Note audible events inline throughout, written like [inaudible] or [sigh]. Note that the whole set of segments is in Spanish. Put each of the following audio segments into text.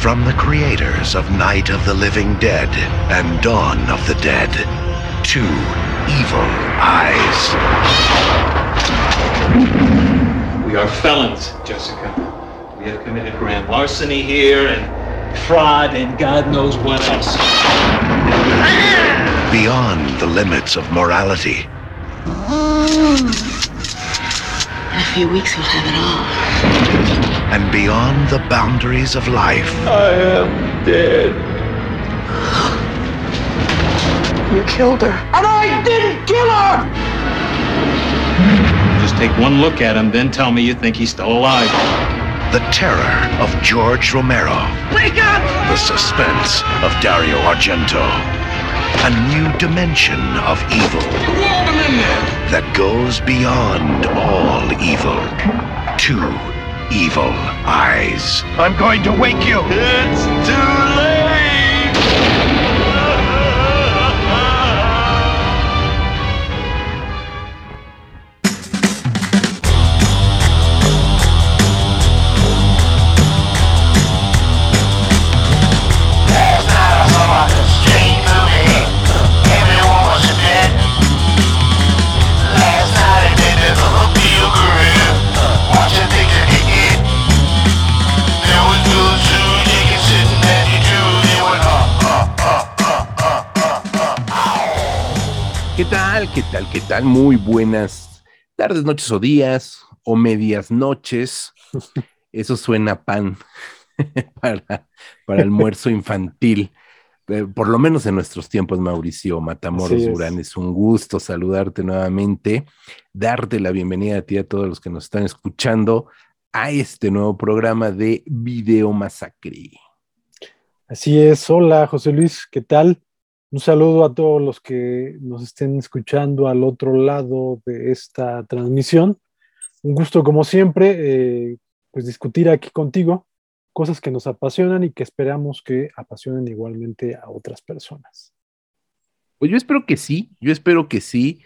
From the creators of Night of the Living Dead and Dawn of the Dead, two evil eyes. We are felons, Jessica. We have committed grand larceny here and fraud and God knows what else. Beyond the limits of morality. In a few weeks, we'll have it all. And beyond the boundaries of life. I am dead. You killed her. And I didn't kill her! Just take one look at him, then tell me you think he's still alive. The terror of George Romero. Wake up! The suspense of Dario Argento. A new dimension of evil. That goes beyond all evil. Two evil eyes. I'm going to wake you. It's too late! Tal? ¿Qué tal? Muy buenas tardes, noches o días o medias noches. [laughs] Eso suena pan [laughs] para, para almuerzo infantil. Eh, Por lo menos en nuestros tiempos, Mauricio Matamoros Así es. Durán, es un gusto saludarte nuevamente, darte la bienvenida a ti y a todos los que nos están escuchando a este nuevo programa de Video Masacre. Así es. Hola, José Luis, ¿qué tal? Un saludo a todos los que nos estén escuchando al otro lado de esta transmisión. Un gusto, como siempre, eh, pues discutir aquí contigo cosas que nos apasionan y que esperamos que apasionen igualmente a otras personas. Pues yo espero que sí, yo espero que sí.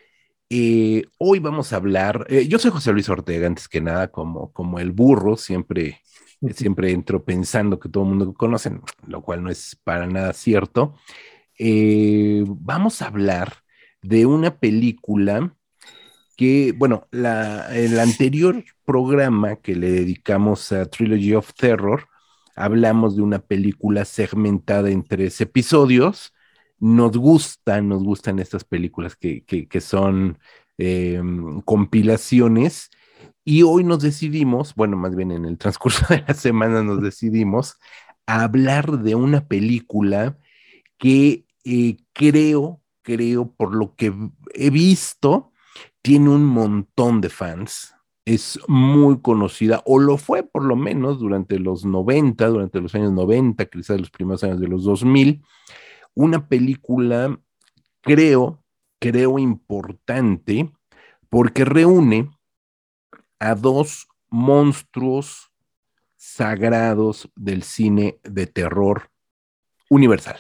Eh, hoy vamos a hablar, eh, yo soy José Luis Ortega, antes que nada, como, como el burro, siempre, [laughs] siempre entro pensando que todo el mundo conoce, lo cual no es para nada cierto. Eh, vamos a hablar de una película que, bueno, la, el anterior programa que le dedicamos a Trilogy of Terror, hablamos de una película segmentada en tres episodios. Nos gustan, nos gustan estas películas que, que, son eh, compilaciones. Y hoy nos decidimos, bueno, más bien en el transcurso [laughs] de la semana nos decidimos a hablar de una película que eh, creo, creo, por lo que he visto, tiene un montón de fans. Es muy conocida, o lo fue por lo menos durante los 90, durante los años 90, quizás los primeros años de los 2000. Una película, creo, creo importante, porque reúne a dos monstruos sagrados del cine de terror universal.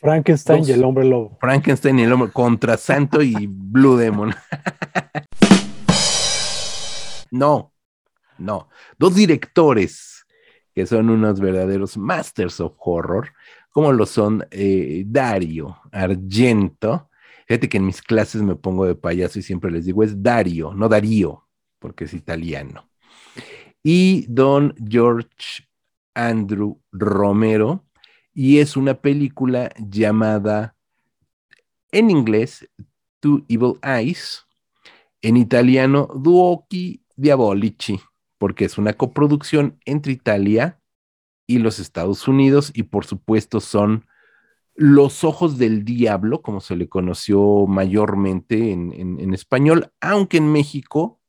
Frankenstein y el hombre lobo. Frankenstein y el hombre contra Santo y Blue Demon. [laughs] no, no. Dos directores que son unos verdaderos masters of horror, como lo son eh, Dario Argento. Fíjate que en mis clases me pongo de payaso y siempre les digo es Dario, no Darío, porque es italiano. Y don George Andrew Romero, y es una película llamada en inglés Two Evil Eyes, en italiano Duochi Diabolici, porque es una coproducción entre Italia y los Estados Unidos y por supuesto son Los Ojos del Diablo, como se le conoció mayormente en, español, aunque en México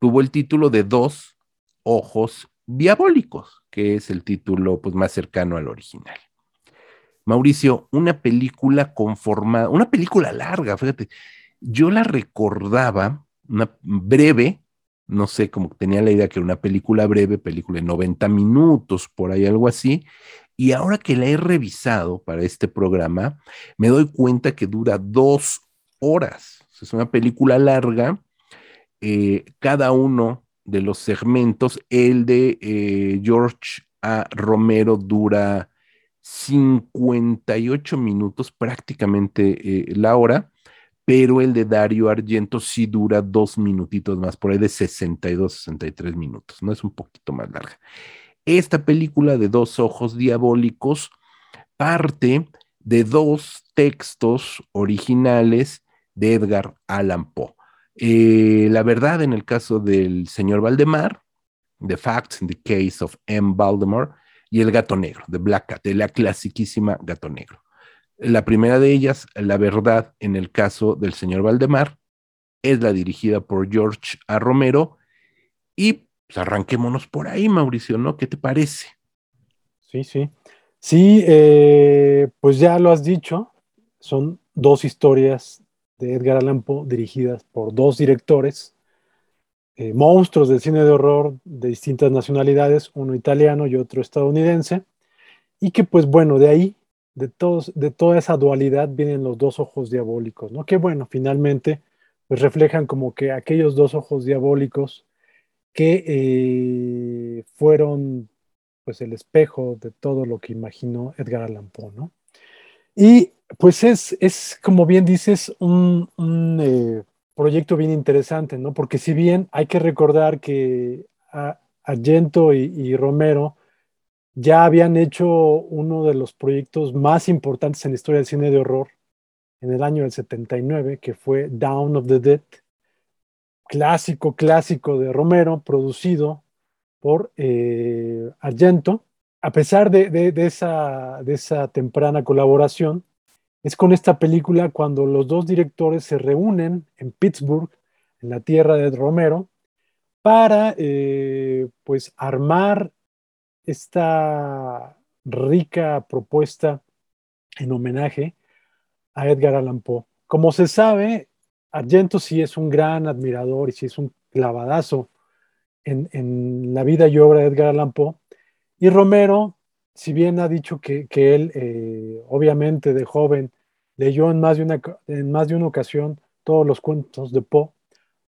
tuvo el título de Dos Ojos Diabólicos, que es el título pues, más cercano al original. Mauricio, una película conformada, una película larga, fíjate, yo la recordaba, una breve, no sé, como tenía la idea que era una película breve, película de 90 minutos, por ahí algo así, y ahora que la he revisado para este programa, me doy cuenta que dura dos horas. Es una película larga, eh, cada uno de los segmentos, el de eh, George a Romero dura 58 minutos, prácticamente eh, la hora, pero el de Dario Argento sí dura dos minutitos más, por ahí de 62, 63 minutos, no es un poquito más larga. Esta película de Dos Ojos Diabólicos parte de dos textos originales de Edgar Allan Poe. Eh, la verdad, en el caso del señor Valdemar, The Facts in the Case of M. Valdemar, y El Gato Negro, de Black Cat, de la clasiquísima Gato Negro. La primera de ellas, La Verdad, en el caso del señor Valdemar, es la dirigida por George A. Romero. Y pues, arranquémonos por ahí, Mauricio, ¿no? ¿Qué te parece? Sí, sí. Sí, eh, pues ya lo has dicho, son dos historias de Edgar Allan Poe dirigidas por dos directores, eh, monstruos del cine de horror de distintas nacionalidades, uno italiano y otro estadounidense, y que pues bueno, de ahí, de, todos, de toda esa dualidad vienen los dos ojos diabólicos, ¿no? Que bueno, finalmente pues reflejan como que aquellos dos ojos diabólicos que eh, fueron pues el espejo de todo lo que imaginó Edgar Allan Poe, ¿no? Y pues es, es como bien dices, un, eh, proyecto bien interesante, ¿no? Porque si bien hay que recordar que Argento y, Romero ya habían hecho uno de los proyectos más importantes en la historia del cine de horror en el año del 79, que fue Down of the Dead, clásico, clásico de Romero, producido por eh, Argento. A pesar de, esa, de esa temprana colaboración, es con esta película cuando los dos directores se reúnen en Pittsburgh, en la tierra de Romero, para eh, pues armar esta rica propuesta en homenaje a Edgar Allan Poe. Como se sabe, Argento sí es un gran admirador y sí es un clavadazo en, la vida y obra de Edgar Allan Poe. Y Romero, si bien ha dicho que, él, eh, obviamente de joven, leyó en más, de una, en más de una ocasión todos los cuentos de Poe,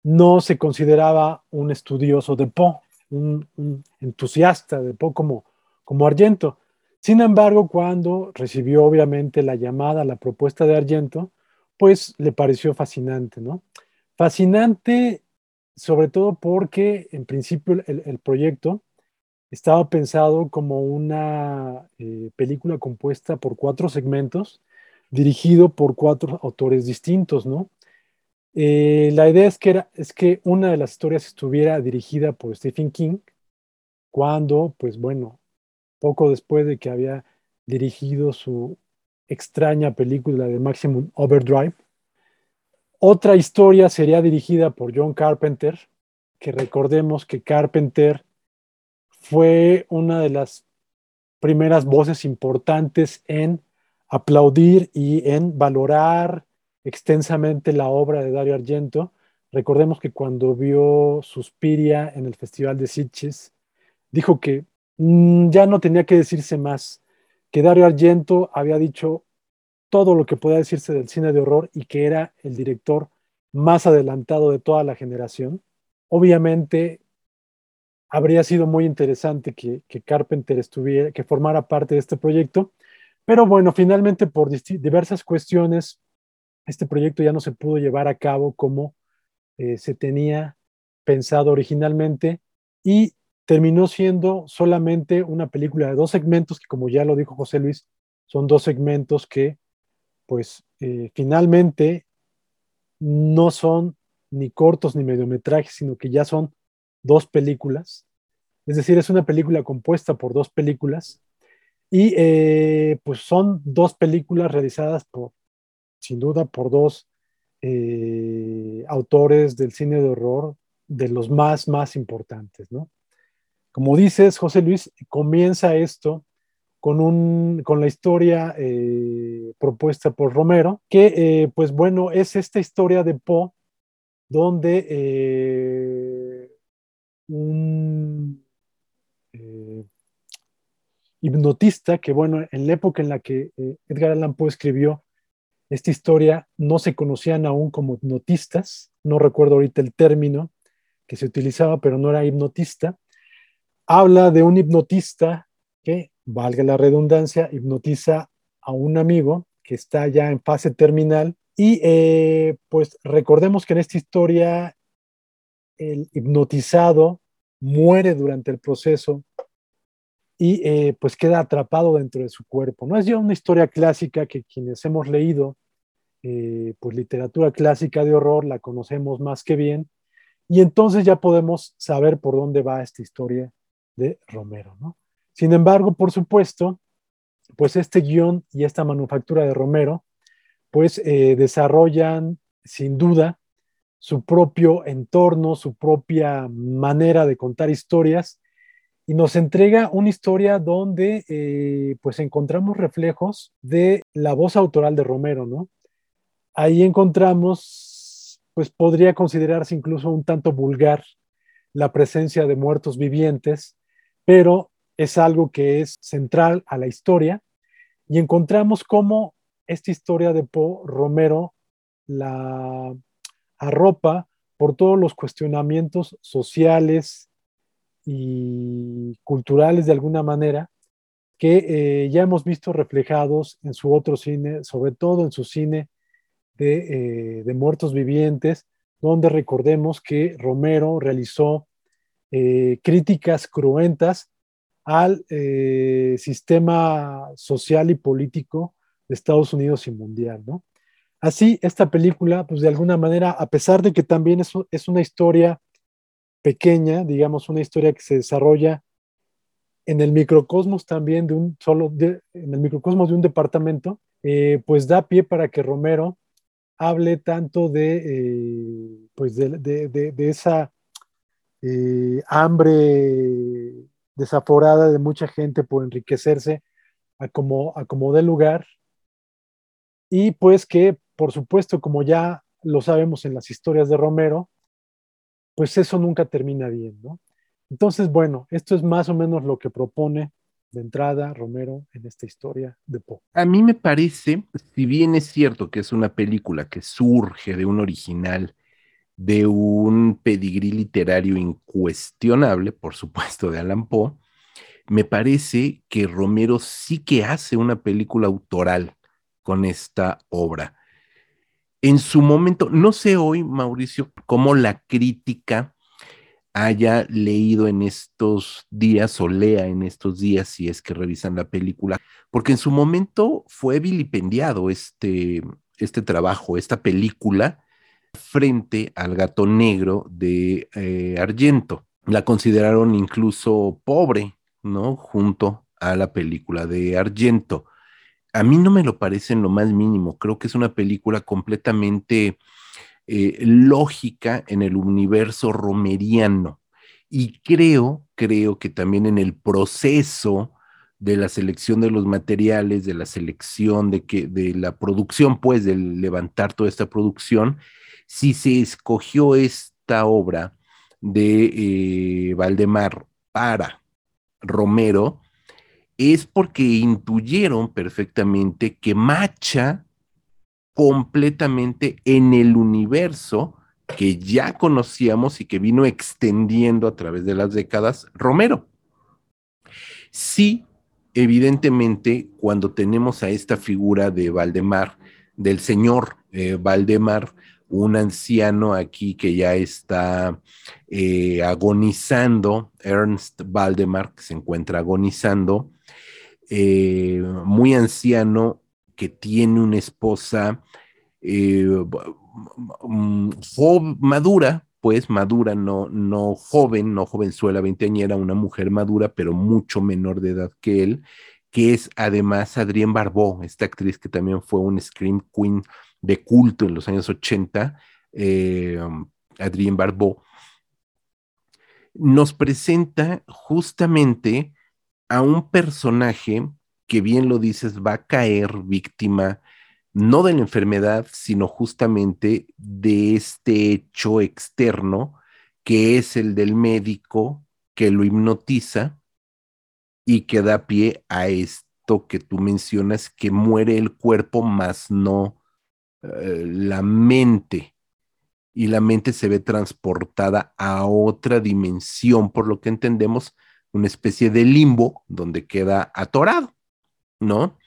no se consideraba un estudioso de Poe, un, entusiasta de Poe como, como Argento. Sin embargo, cuando recibió obviamente la llamada, la propuesta de Argento, pues le pareció fascinante, ¿no? Fascinante sobre todo porque en principio el, proyecto estaba pensado como una eh, película compuesta por cuatro segmentos, dirigido por cuatro autores distintos, ¿no? Eh, la idea es que, era, es que una de las historias estuviera dirigida por Stephen King, cuando, pues bueno, poco después de que había dirigido su extraña película de Maximum Overdrive, otra historia sería dirigida por John Carpenter, que recordemos que Carpenter fue una de las primeras voces importantes en aplaudir y en valorar extensamente la obra de Dario Argento. Recordemos que cuando vio Suspiria en el Festival de Sitges, dijo que mm, ya no tenía que decirse más, que Dario Argento había dicho todo lo que podía decirse del cine de horror y que era el director más adelantado de toda la generación. Obviamente habría sido muy interesante que, Carpenter estuviera, que formara parte de este proyecto, pero bueno, finalmente por diversas cuestiones, este proyecto ya no se pudo llevar a cabo como eh, se tenía pensado originalmente y terminó siendo solamente una película de dos segmentos que, como ya lo dijo José Luis, son dos segmentos que pues eh, finalmente no son ni cortos ni mediometrajes, sino que ya son dos películas. Es decir, es una película compuesta por dos películas y eh, pues son dos películas realizadas por, sin duda, por dos eh, autores del cine de horror de los más, más importantes, ¿no? Como dices, José Luis, comienza esto con, un, con la historia eh, propuesta por Romero, que pues bueno, es esta historia de Poe, donde eh, un hipnotista, que bueno, en la época en la que Edgar Allan Poe escribió esta historia, no se conocían aún como hipnotistas, no recuerdo ahorita el término que se utilizaba, pero no era hipnotista, habla de un hipnotista que, valga la redundancia, hipnotiza a un amigo que está ya en fase terminal. Y eh, pues recordemos que en esta historia el hipnotizado muere durante el proceso y eh, pues queda atrapado dentro de su cuerpo. No es ya una historia clásica que quienes hemos leído eh, pues literatura clásica de horror la conocemos más que bien y entonces ya podemos saber por dónde va esta historia de Romero, ¿no? Sin embargo, por supuesto, pues este guion y esta manufactura de Romero, pues eh, desarrollan sin duda su propio entorno, su propia manera de contar historias y nos entrega una historia donde eh, pues encontramos reflejos de la voz autoral de Romero, ¿no? Ahí encontramos, pues podría considerarse incluso un tanto vulgar la presencia de muertos vivientes, pero es algo que es central a la historia y encontramos cómo esta historia de Poe Romero la arropa por todos los cuestionamientos sociales y culturales de alguna manera que eh, ya hemos visto reflejados en su otro cine, sobre todo en su cine de, eh, muertos vivientes, donde recordemos que Romero realizó eh, críticas cruentas al sistema social y político de Estados Unidos y mundial, ¿no? Así, esta película, pues de alguna manera, a pesar de que también es, es una historia pequeña, digamos, una historia que se desarrolla en el microcosmos también de un solo, en el microcosmos de un departamento, eh, pues da pie para que Romero hable tanto de, eh, pues de, de, de esa hambre desaforada de mucha gente por enriquecerse a como, a lugar. Y pues que, por supuesto, como ya lo sabemos en las historias de Romero, pues eso nunca termina bien, ¿no? Entonces, bueno, esto es más o menos lo que propone de entrada Romero en esta historia de Poe. A mí me parece, si bien es cierto que es una película que surge de un original de un pedigrí literario incuestionable, por supuesto, de Alan Poe, me parece que Romero sí que hace una película autoral con esta obra. En su momento, no sé hoy, Mauricio, cómo la crítica haya leído en estos días o lea en estos días si es que revisan la película, porque en su momento fue vilipendiado este, este trabajo, esta película, frente al gato negro de eh, Argento. La consideraron incluso pobre, ¿no? Junto a la película de Argento. A mí no me lo parece en lo más mínimo. Creo que es una película completamente eh, lógica en el universo romeriano. Y creo, creo que también en el proceso de la selección de los materiales, de la selección de que, de la producción, pues, de levantar toda esta producción, si se escogió esta obra de eh, Valdemar para Romero, es porque intuyeron perfectamente que macha completamente en el universo que ya conocíamos y que vino extendiendo a través de las décadas Romero. Sí, evidentemente, cuando tenemos a esta figura de Valdemar, del señor eh, Valdemar, un anciano aquí que ya está eh, agonizando, Ernst Valdemar, que se encuentra agonizando, eh, muy anciano, que tiene una esposa eh, madura, pues madura, no, no joven, no jovenzuela, veinteañera, una mujer madura, pero mucho menor de edad que él, que es además Adrienne Barbeau, esta actriz que también fue un Scream Queen de culto en los años 80, eh, Adrien Barbeau, nos presenta justamente a un personaje que bien lo dices, va a caer víctima no de la enfermedad, sino justamente de este hecho externo que es el del médico que lo hipnotiza y que da pie a esto que tú mencionas, que muere el cuerpo, más no eh, la mente. Y la mente se ve transportada a otra dimensión, por lo que entendemos, una especie de limbo donde queda atorado, ¿no?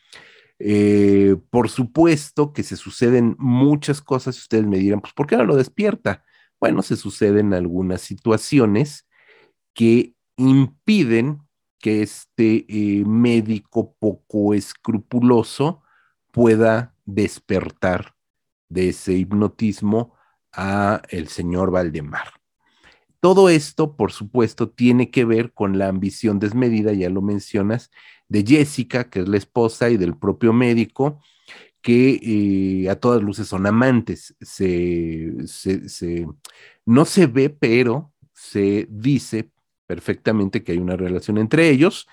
Eh, por supuesto que se suceden muchas cosas y ustedes me dirán, pues, ¿por qué no lo despierta? Bueno, se suceden algunas situaciones que impiden que este eh, médico poco escrupuloso pueda despertar de ese hipnotismo a el señor Valdemar. Todo esto, por supuesto, tiene que ver con la ambición desmedida, ya lo mencionas, de Jessica, que es la esposa, y del propio médico, que eh, a todas luces son amantes. Se, no se ve, pero se dice perfectamente que hay una relación entre ellos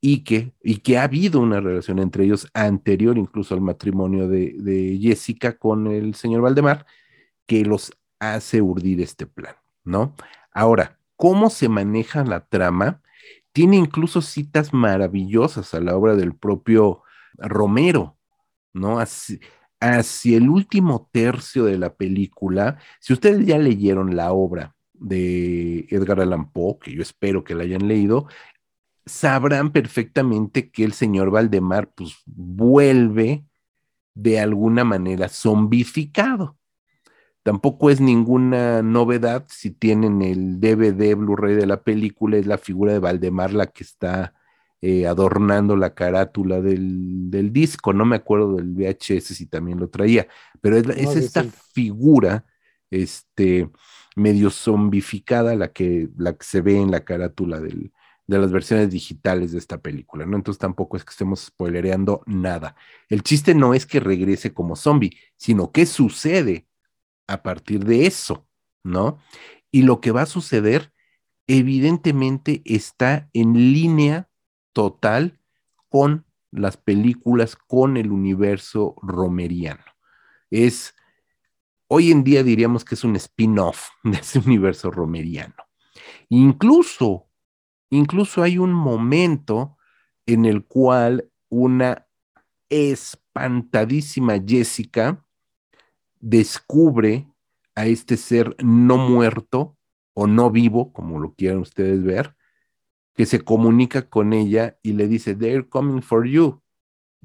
y que, y que ha habido una relación entre ellos anterior incluso al matrimonio de, de Jessica con el señor Valdemar, que los hace urdir este plan, ¿no? Ahora, ¿cómo se maneja la trama? Tiene incluso citas maravillosas a la obra del propio Romero, ¿no? hacia el último tercio de la película, si ustedes ya leyeron la obra de Edgar Allan Poe, que yo espero que la hayan leído, sabrán perfectamente que el señor Valdemar pues vuelve de alguna manera zombificado. Tampoco es ninguna novedad si tienen el DVD Blu-ray de la película, es la figura de Valdemar la que está eh, adornando la carátula del, disco. No me acuerdo del VHS si también lo traía, pero es, esta figura este, medio zombificada la que, la que se ve en la carátula del, de las versiones digitales de esta película, ¿no? Entonces tampoco es que estemos spoilereando nada. El chiste no es que regrese como zombie, sino que sucede a partir de eso, ¿no? Y lo que va a suceder, evidentemente, está en línea total con las películas, con el universo romeriano. Es, hoy en día diríamos que es un spin-off [laughs] de ese universo romeriano. Incluso, incluso hay un momento en el cual una espantadísima Jessica descubre a este ser no muerto o no vivo, como lo quieran ustedes ver, que se comunica con ella y le dice, they're coming for you.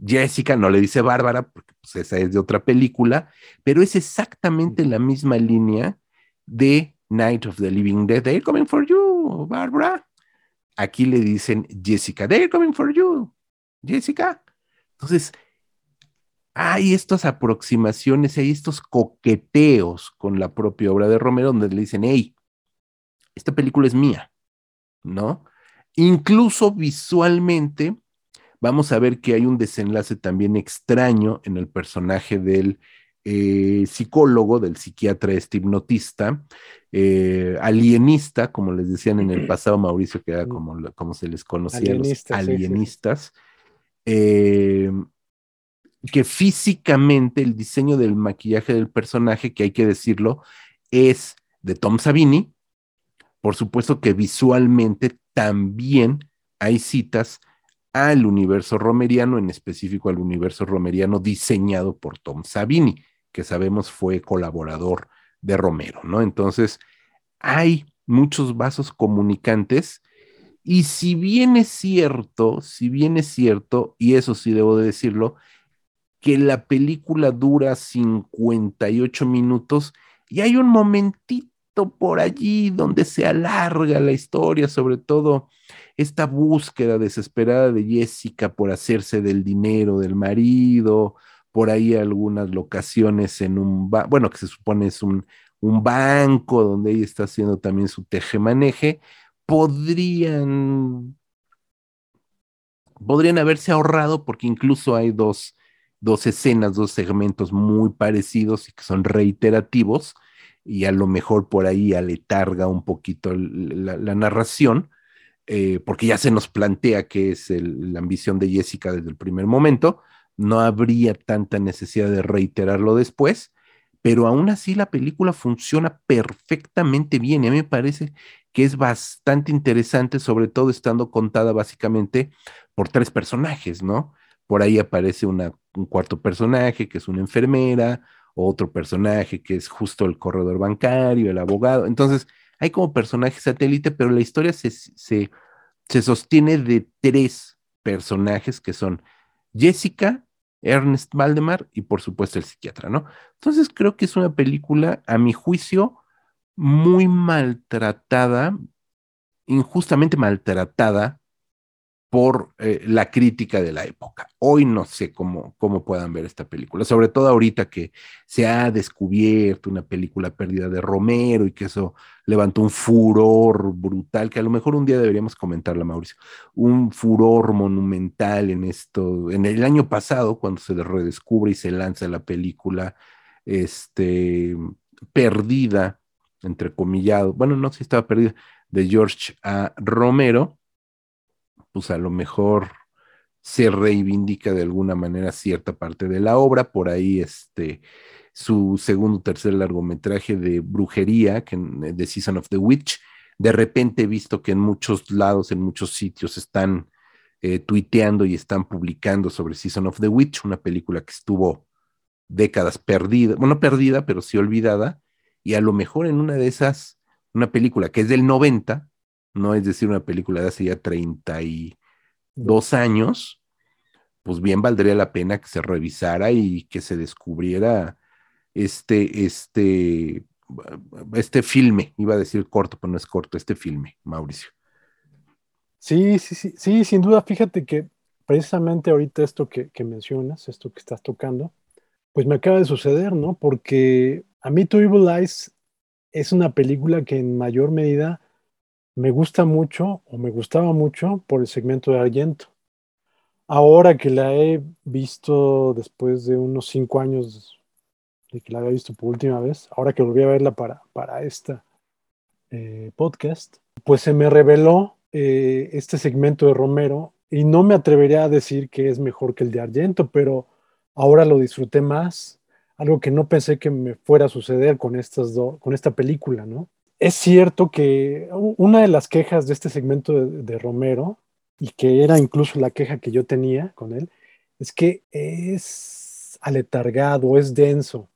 Jessica no le dice Bárbara, porque pues, esa es de otra película, pero es exactamente la misma línea de Night of the Living Dead. They're coming for you, Bárbara. Aquí le dicen Jessica, they're coming for you, Jessica. Entonces, hay estas aproximaciones, hay estos coqueteos con la propia obra de Romero, donde le dicen, hey, esta película es mía, ¿no? Incluso visualmente, vamos a ver que hay un desenlace también extraño en el personaje del eh, psicólogo, del psiquiatra este hipnotista, eh, alienista, como les decían en el [clears throat] pasado, Mauricio, que era como, como se les conocía, los alienistas. Eh, que físicamente el diseño del maquillaje del personaje, que hay que decirlo, es de Tom Savini. Por supuesto que visualmente también hay citas al universo romeriano, en específico al universo romeriano diseñado por Tom Savini, que sabemos fue colaborador de Romero, ¿no? Entonces, hay muchos vasos comunicantes y si bien es cierto, si bien es cierto, y eso sí debo de decirlo, que la película dura 58 minutos y hay un momentito por allí donde se alarga la historia, sobre todo esta búsqueda desesperada de Jessica por hacerse del dinero del marido, por ahí algunas locaciones en un, bueno, que se supone es un, un banco donde ella está haciendo también su tejemaneje, podrían, podrían haberse ahorrado porque incluso hay dos dos escenas, dos segmentos muy parecidos y que son reiterativos, y a lo mejor por ahí aletarga un poquito la, narración, eh, porque ya se nos plantea que es la ambición de Jessica desde el primer momento, no habría tanta necesidad de reiterarlo después, pero aún así la película funciona perfectamente bien y a mí me parece que es bastante interesante, sobre todo estando contada básicamente por tres personajes, ¿no? Por ahí aparece un cuarto personaje que es una enfermera, otro personaje que es justo el corredor bancario, el abogado. Entonces, hay como personaje satélite, pero la historia se, se, se sostiene de tres personajes que son Jessica, Ernest Valdemar y por supuesto el psiquiatra, ¿no? Entonces creo que es una película, a mi juicio, muy maltratada, injustamente maltratada por eh, la crítica de la época. Hoy no sé cómo, cómo puedan ver esta película, sobre todo ahorita que se ha descubierto una película perdida de Romero y que eso levantó un furor brutal, que a lo mejor un día deberíamos comentarla, Mauricio, un furor monumental en esto, en el año pasado, cuando se redescubre y se lanza la película este, perdida, entre comillado, bueno, no sé si estaba perdida, de George A. Romero pues a lo mejor se reivindica de alguna manera cierta parte de la obra, por ahí este su segundo tercer largometraje de brujería, que de Season of the Witch, de repente he visto que en muchos lados, en muchos sitios están eh, tuiteando y están publicando sobre Season of the Witch, una película que estuvo décadas perdida, bueno, perdida, pero sí olvidada, y a lo mejor en una de esas, una película que es del 90, no es decir, una película de hace ya 32 años, pues bien valdría la pena que se revisara y que se descubriera este, este, este filme, iba a decir corto, pero no es corto, este filme, Mauricio. Sí, sí, sí, sí, sin duda, fíjate que precisamente ahorita esto que, que mencionas, esto que estás tocando, pues me acaba de suceder, ¿no? Porque a mí To Evil Eyes es una película que en mayor medida me gusta mucho o me gustaba mucho por el segmento de Argento. Ahora que la he visto después de unos cinco años de que la había visto por última vez, ahora que volví a verla para, para eh, podcast, pues se me reveló eh, este segmento de Romero y no me atrevería a decir que es mejor que el de Argento, pero ahora lo disfruté más, algo que no pensé que me fuera a suceder con, estas con esta película, ¿no? Es cierto que una de las quejas de este segmento de, Romero, y que era incluso la queja que yo tenía con él, es que es aletargado, es denso,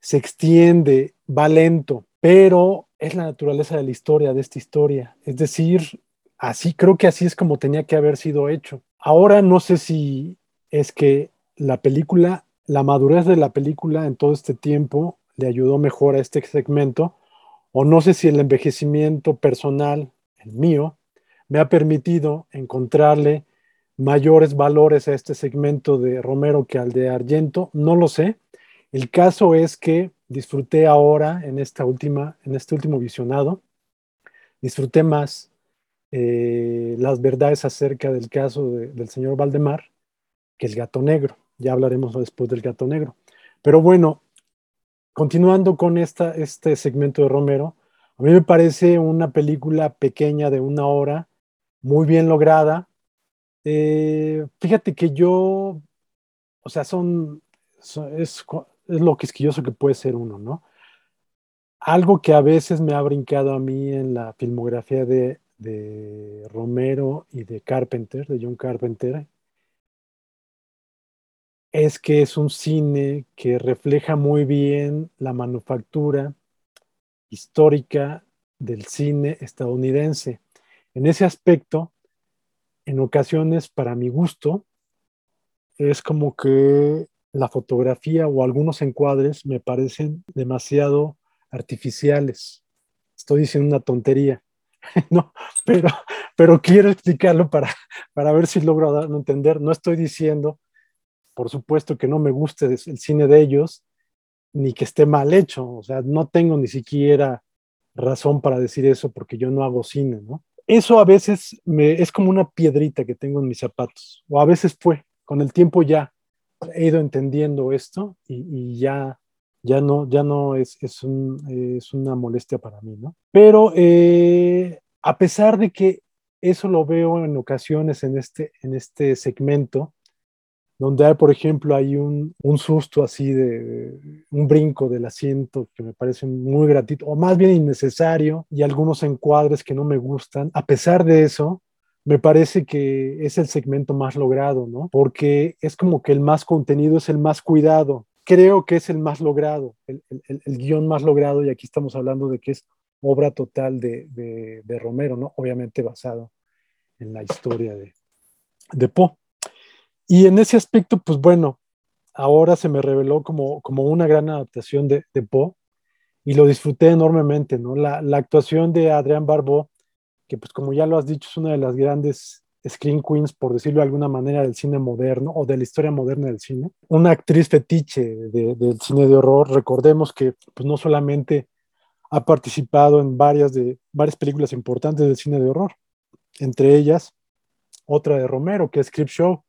se extiende, va lento, pero es la naturaleza de la historia, de esta historia. Es decir, así creo que así es como tenía que haber sido hecho. Ahora no sé si es que la película, la madurez de la película en todo este tiempo le ayudó mejor a este segmento o no sé si el envejecimiento personal, el mío, me ha permitido encontrarle mayores valores a este segmento de Romero que al de Argento, no lo sé. El caso es que disfruté ahora en esta última, en este último visionado, disfruté más eh, las verdades acerca del caso del señor Valdemar que el gato negro. Ya hablaremos después del gato negro. Pero bueno, continuando con esta, este segmento de Romero, a mí me parece una película pequeña de una hora, muy bien lograda. Eh, fíjate que yo, o sea, son, es, lo quisquilloso que puede ser uno, ¿no? Algo que a veces me ha brincado a mí en la filmografía de Romero y de Carpenter, de John Carpenter, es que es un cine que refleja muy bien la manufactura histórica del cine estadounidense. En ese aspecto, en ocasiones, para mi gusto, es como que la fotografía o algunos encuadres me parecen demasiado artificiales. Estoy diciendo una tontería, [laughs] ¿no? Pero, pero quiero explicarlo para, para ver si logro entender. No estoy diciendo por supuesto que no me guste el cine de ellos, ni que esté mal hecho. O sea, no tengo ni siquiera razón para decir eso porque yo no hago cine. Eso a veces me, es como una piedrita que tengo en mis zapatos, o a veces fue, con el tiempo ya he ido entendiendo esto y, ya, ya no, ya no es, es, una molestia para mí, ¿no? Pero eh, a pesar de que eso lo veo en ocasiones en este, en este segmento, donde hay, por ejemplo, hay un, susto así de, un brinco del asiento que me parece muy gratuito, o más bien innecesario, y algunos encuadres que no me gustan. A pesar de eso, me parece que es el segmento más logrado, ¿no? Porque es como que el más contenido es el más cuidado. Creo que es el más logrado, el, guion más logrado, y aquí estamos hablando de que es obra total de, de Romero, ¿no? Obviamente basado en la historia de, de Poe. Y en ese aspecto, pues bueno, ahora se me reveló como, como una gran adaptación de, de Poe y lo disfruté enormemente, ¿no? La, la, actuación de Adrián Barbeau, que pues como ya lo has dicho, es una de las grandes screen queens, por decirlo de alguna manera, del cine moderno o de la historia moderna del cine. Una actriz fetiche de, del cine de horror. Recordemos que pues no solamente ha participado en varias, de, varias películas importantes del cine de horror, entre ellas otra de Romero, que es Script Show,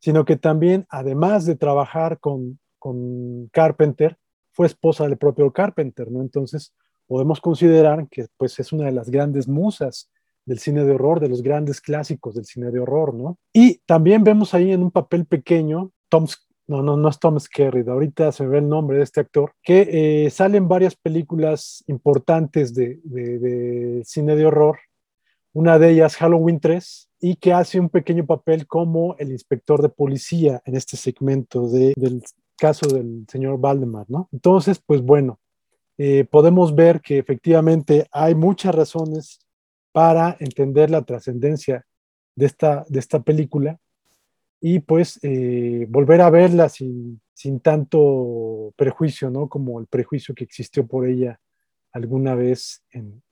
sino que también, además de trabajar con, con Carpenter, fue esposa del propio Carpenter, ¿no? Entonces, podemos considerar que pues, es una de las grandes musas del cine de horror, de los grandes clásicos del cine de horror, ¿no? Y también vemos ahí en un papel pequeño, Tom, no, no, no es Tom Skerritt, ahorita se ve el nombre de este actor, que eh, sale en varias películas importantes de, cine de horror, una de ellas Halloween 3, y que hace un pequeño papel como el inspector de policía en este segmento de, del caso del señor Valdemar, ¿no? Entonces, pues bueno, eh, podemos ver que efectivamente hay muchas razones para entender la trascendencia de esta, de esta película y pues eh, volver a verla sin, sin tanto prejuicio, ¿no? Como el prejuicio que existió por ella alguna vez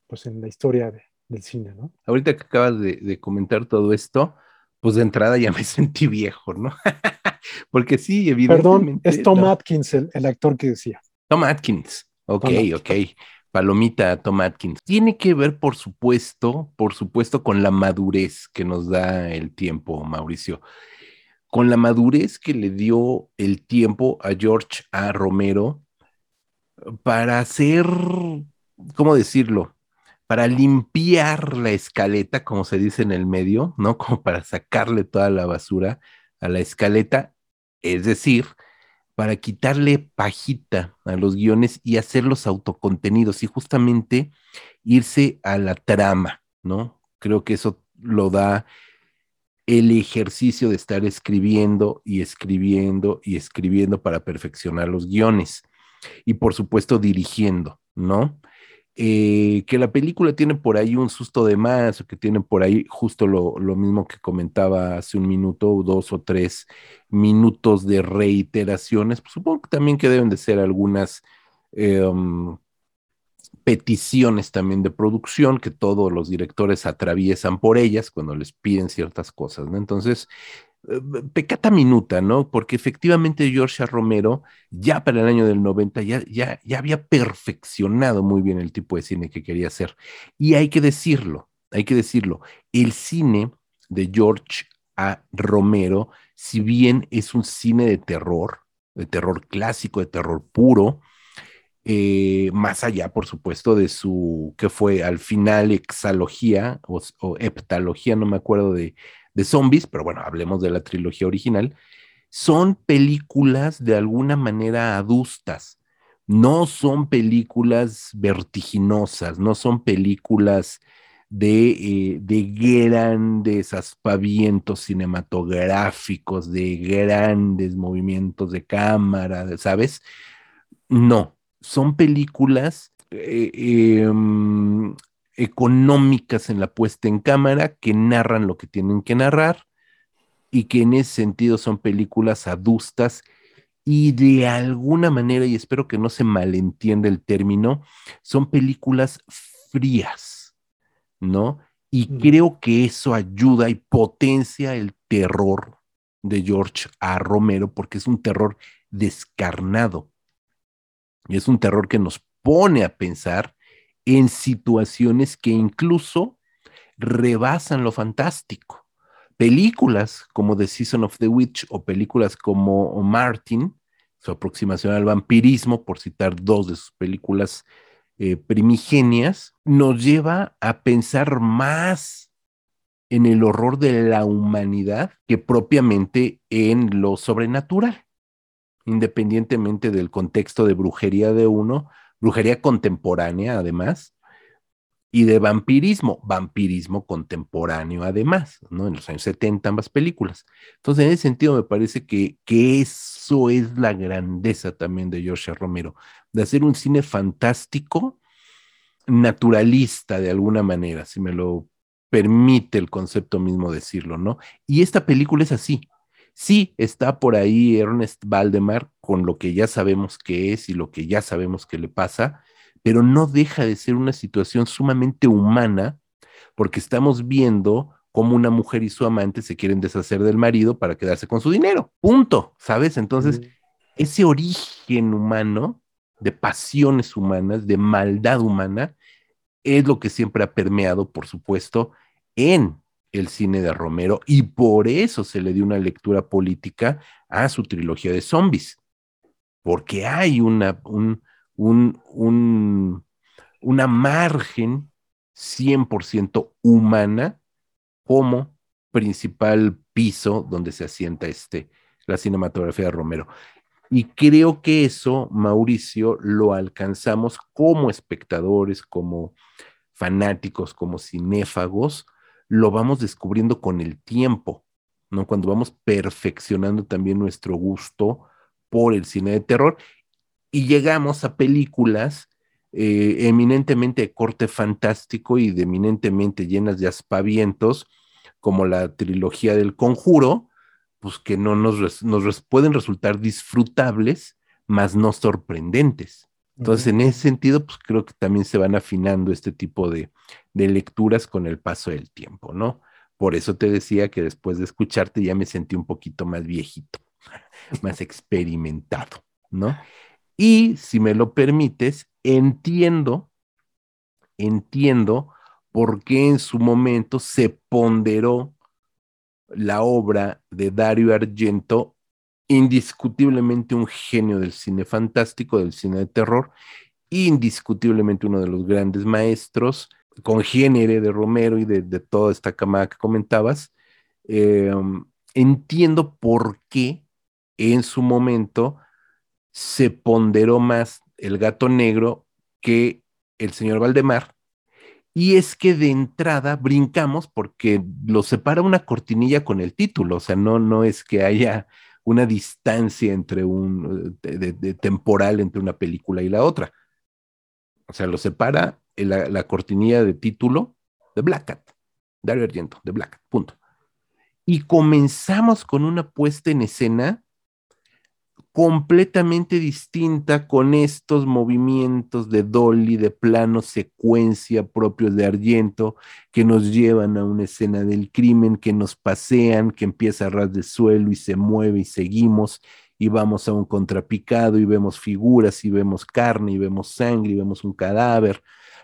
pues, en la historia de, del cine, ¿no? Ahorita que acabas de, de, comentar todo esto, pues de entrada ya me [laughs] sentí viejo, ¿no? [laughs] Porque sí, evidentemente. Perdón, es Tom no. Atkins el, el, actor que decía. Tom Atkins, ok, Tom Atkins. ok. Palomita Tom Atkins. Tiene que ver, por supuesto, por supuesto, con la madurez que nos da el tiempo, Mauricio. Con la madurez que le dio el tiempo a George A. Romero para hacer, ¿cómo decirlo? Para limpiar la escaleta, como se dice en el medio, ¿no? [laughs] Como para sacarle toda la basura a la escaleta, es decir, para quitarle pajita a los guiones y hacerlos autocontenidos y justamente irse a la trama, ¿no? Creo que eso lo da el ejercicio de estar escribiendo y escribiendo y escribiendo para perfeccionar los guiones y por supuesto dirigiendo, ¿no? Eh, que la película tiene por ahí un susto de más, o que tiene por ahí justo lo, lo, mismo que comentaba hace un minuto, dos o tres minutos de reiteraciones, pues supongo que también que deben de ser algunas eh, um, peticiones también de producción que todos los directores atraviesan por ellas cuando les piden ciertas cosas, ¿no? Entonces, pecata minuta, ¿no? Porque efectivamente George Romero ya para el año del 90 ya, ya, ya había perfeccionado muy bien el tipo de cine que quería hacer. Y hay que decirlo, hay que decirlo, el cine de George A. Romero, si bien es un cine de terror, de terror clásico, de terror puro, eh, más allá, por supuesto, de su, que fue al final exalogía o, o heptalogía, no me acuerdo de, de zombies, pero bueno, hablemos de la trilogía original, son películas de alguna manera adustas, no son películas vertiginosas, no son películas de, eh, de grandes aspavientos cinematográficos, de grandes movimientos de cámara, ¿sabes? No, son películas eh, eh, económicas en la puesta en cámara que narran lo que tienen que narrar y que en ese sentido son películas adustas y de alguna manera, y espero que no se malentienda el término, son películas frías, ¿no? Y mm. creo que eso ayuda y potencia el terror de George A. Romero porque es un terror descarnado. Y es un terror que nos pone a pensar en situaciones que incluso rebasan lo fantástico. Películas como The Season of the Witch o películas como Martin, su aproximación al vampirismo, por citar dos de sus películas eh, primigenias, nos lleva a pensar más en el horror de la humanidad que propiamente en lo sobrenatural, independientemente del contexto de brujería de uno brujería contemporánea además, y de vampirismo, vampirismo contemporáneo además, ¿no? En los años 70 ambas películas. Entonces, en ese sentido me parece que, que eso es la grandeza también de George Romero, de hacer un cine fantástico, naturalista de alguna manera, si me lo permite el concepto mismo decirlo, ¿no? Y esta película es así. Sí, está por ahí Ernest Valdemar con lo que ya sabemos que es y lo que ya sabemos que le pasa, pero no deja de ser una situación sumamente humana porque estamos viendo cómo una mujer y su amante se quieren deshacer del marido para quedarse con su dinero. Punto, ¿sabes? Entonces, ese origen humano de pasiones humanas, de maldad humana, es lo que siempre ha permeado, por supuesto, en el cine de Romero y por eso se le dio una lectura política a su trilogía de zombies, porque hay una, un, un, una margen 100% humana como principal piso donde se asienta este, la cinematografía de Romero. Y creo que eso, Mauricio, lo alcanzamos como espectadores, como fanáticos, como cinéfagos, lo vamos descubriendo con el tiempo, ¿no? Cuando vamos perfeccionando también nuestro gusto por el cine de terror y llegamos a películas eh, eminentemente de corte fantástico y de eminentemente llenas de aspavientos, como la trilogía del conjuro, pues que no nos, nos pueden resultar disfrutables, más no sorprendentes. Entonces, en ese sentido, pues creo que también se van afinando este tipo de, de, lecturas con el paso del tiempo, ¿no? Por eso te decía que después de escucharte ya me sentí un poquito más viejito, [laughs] más experimentado, ¿no? Y si me lo permites, entiendo, entiendo por qué en su momento se ponderó la obra de Dario Argento, indiscutiblemente un genio del cine fantástico, del cine de terror, indiscutiblemente uno de los grandes maestros, congénere de Romero y de, toda esta camada que comentabas. Em, entiendo por qué en su momento se ponderó más el gato negro que el señor Valdemar. Y es que de entrada brincamos porque lo separa una cortinilla con el título, o sea, no, no es que haya una distancia entre un de, temporal entre una película y la otra. O sea, lo separa la, la cortinilla de título de Black Cat, Dario Argento, de Black Cat, punto. Y comenzamos con una puesta en escena completamente distinta con estos movimientos de dolly, de plano secuencia propios de Argento, que nos llevan a una escena del crimen, que nos pasean, que empieza a ras de suelo y se mueve y seguimos y vamos a un contrapicado y vemos figuras y vemos carne y vemos sangre y vemos un cadáver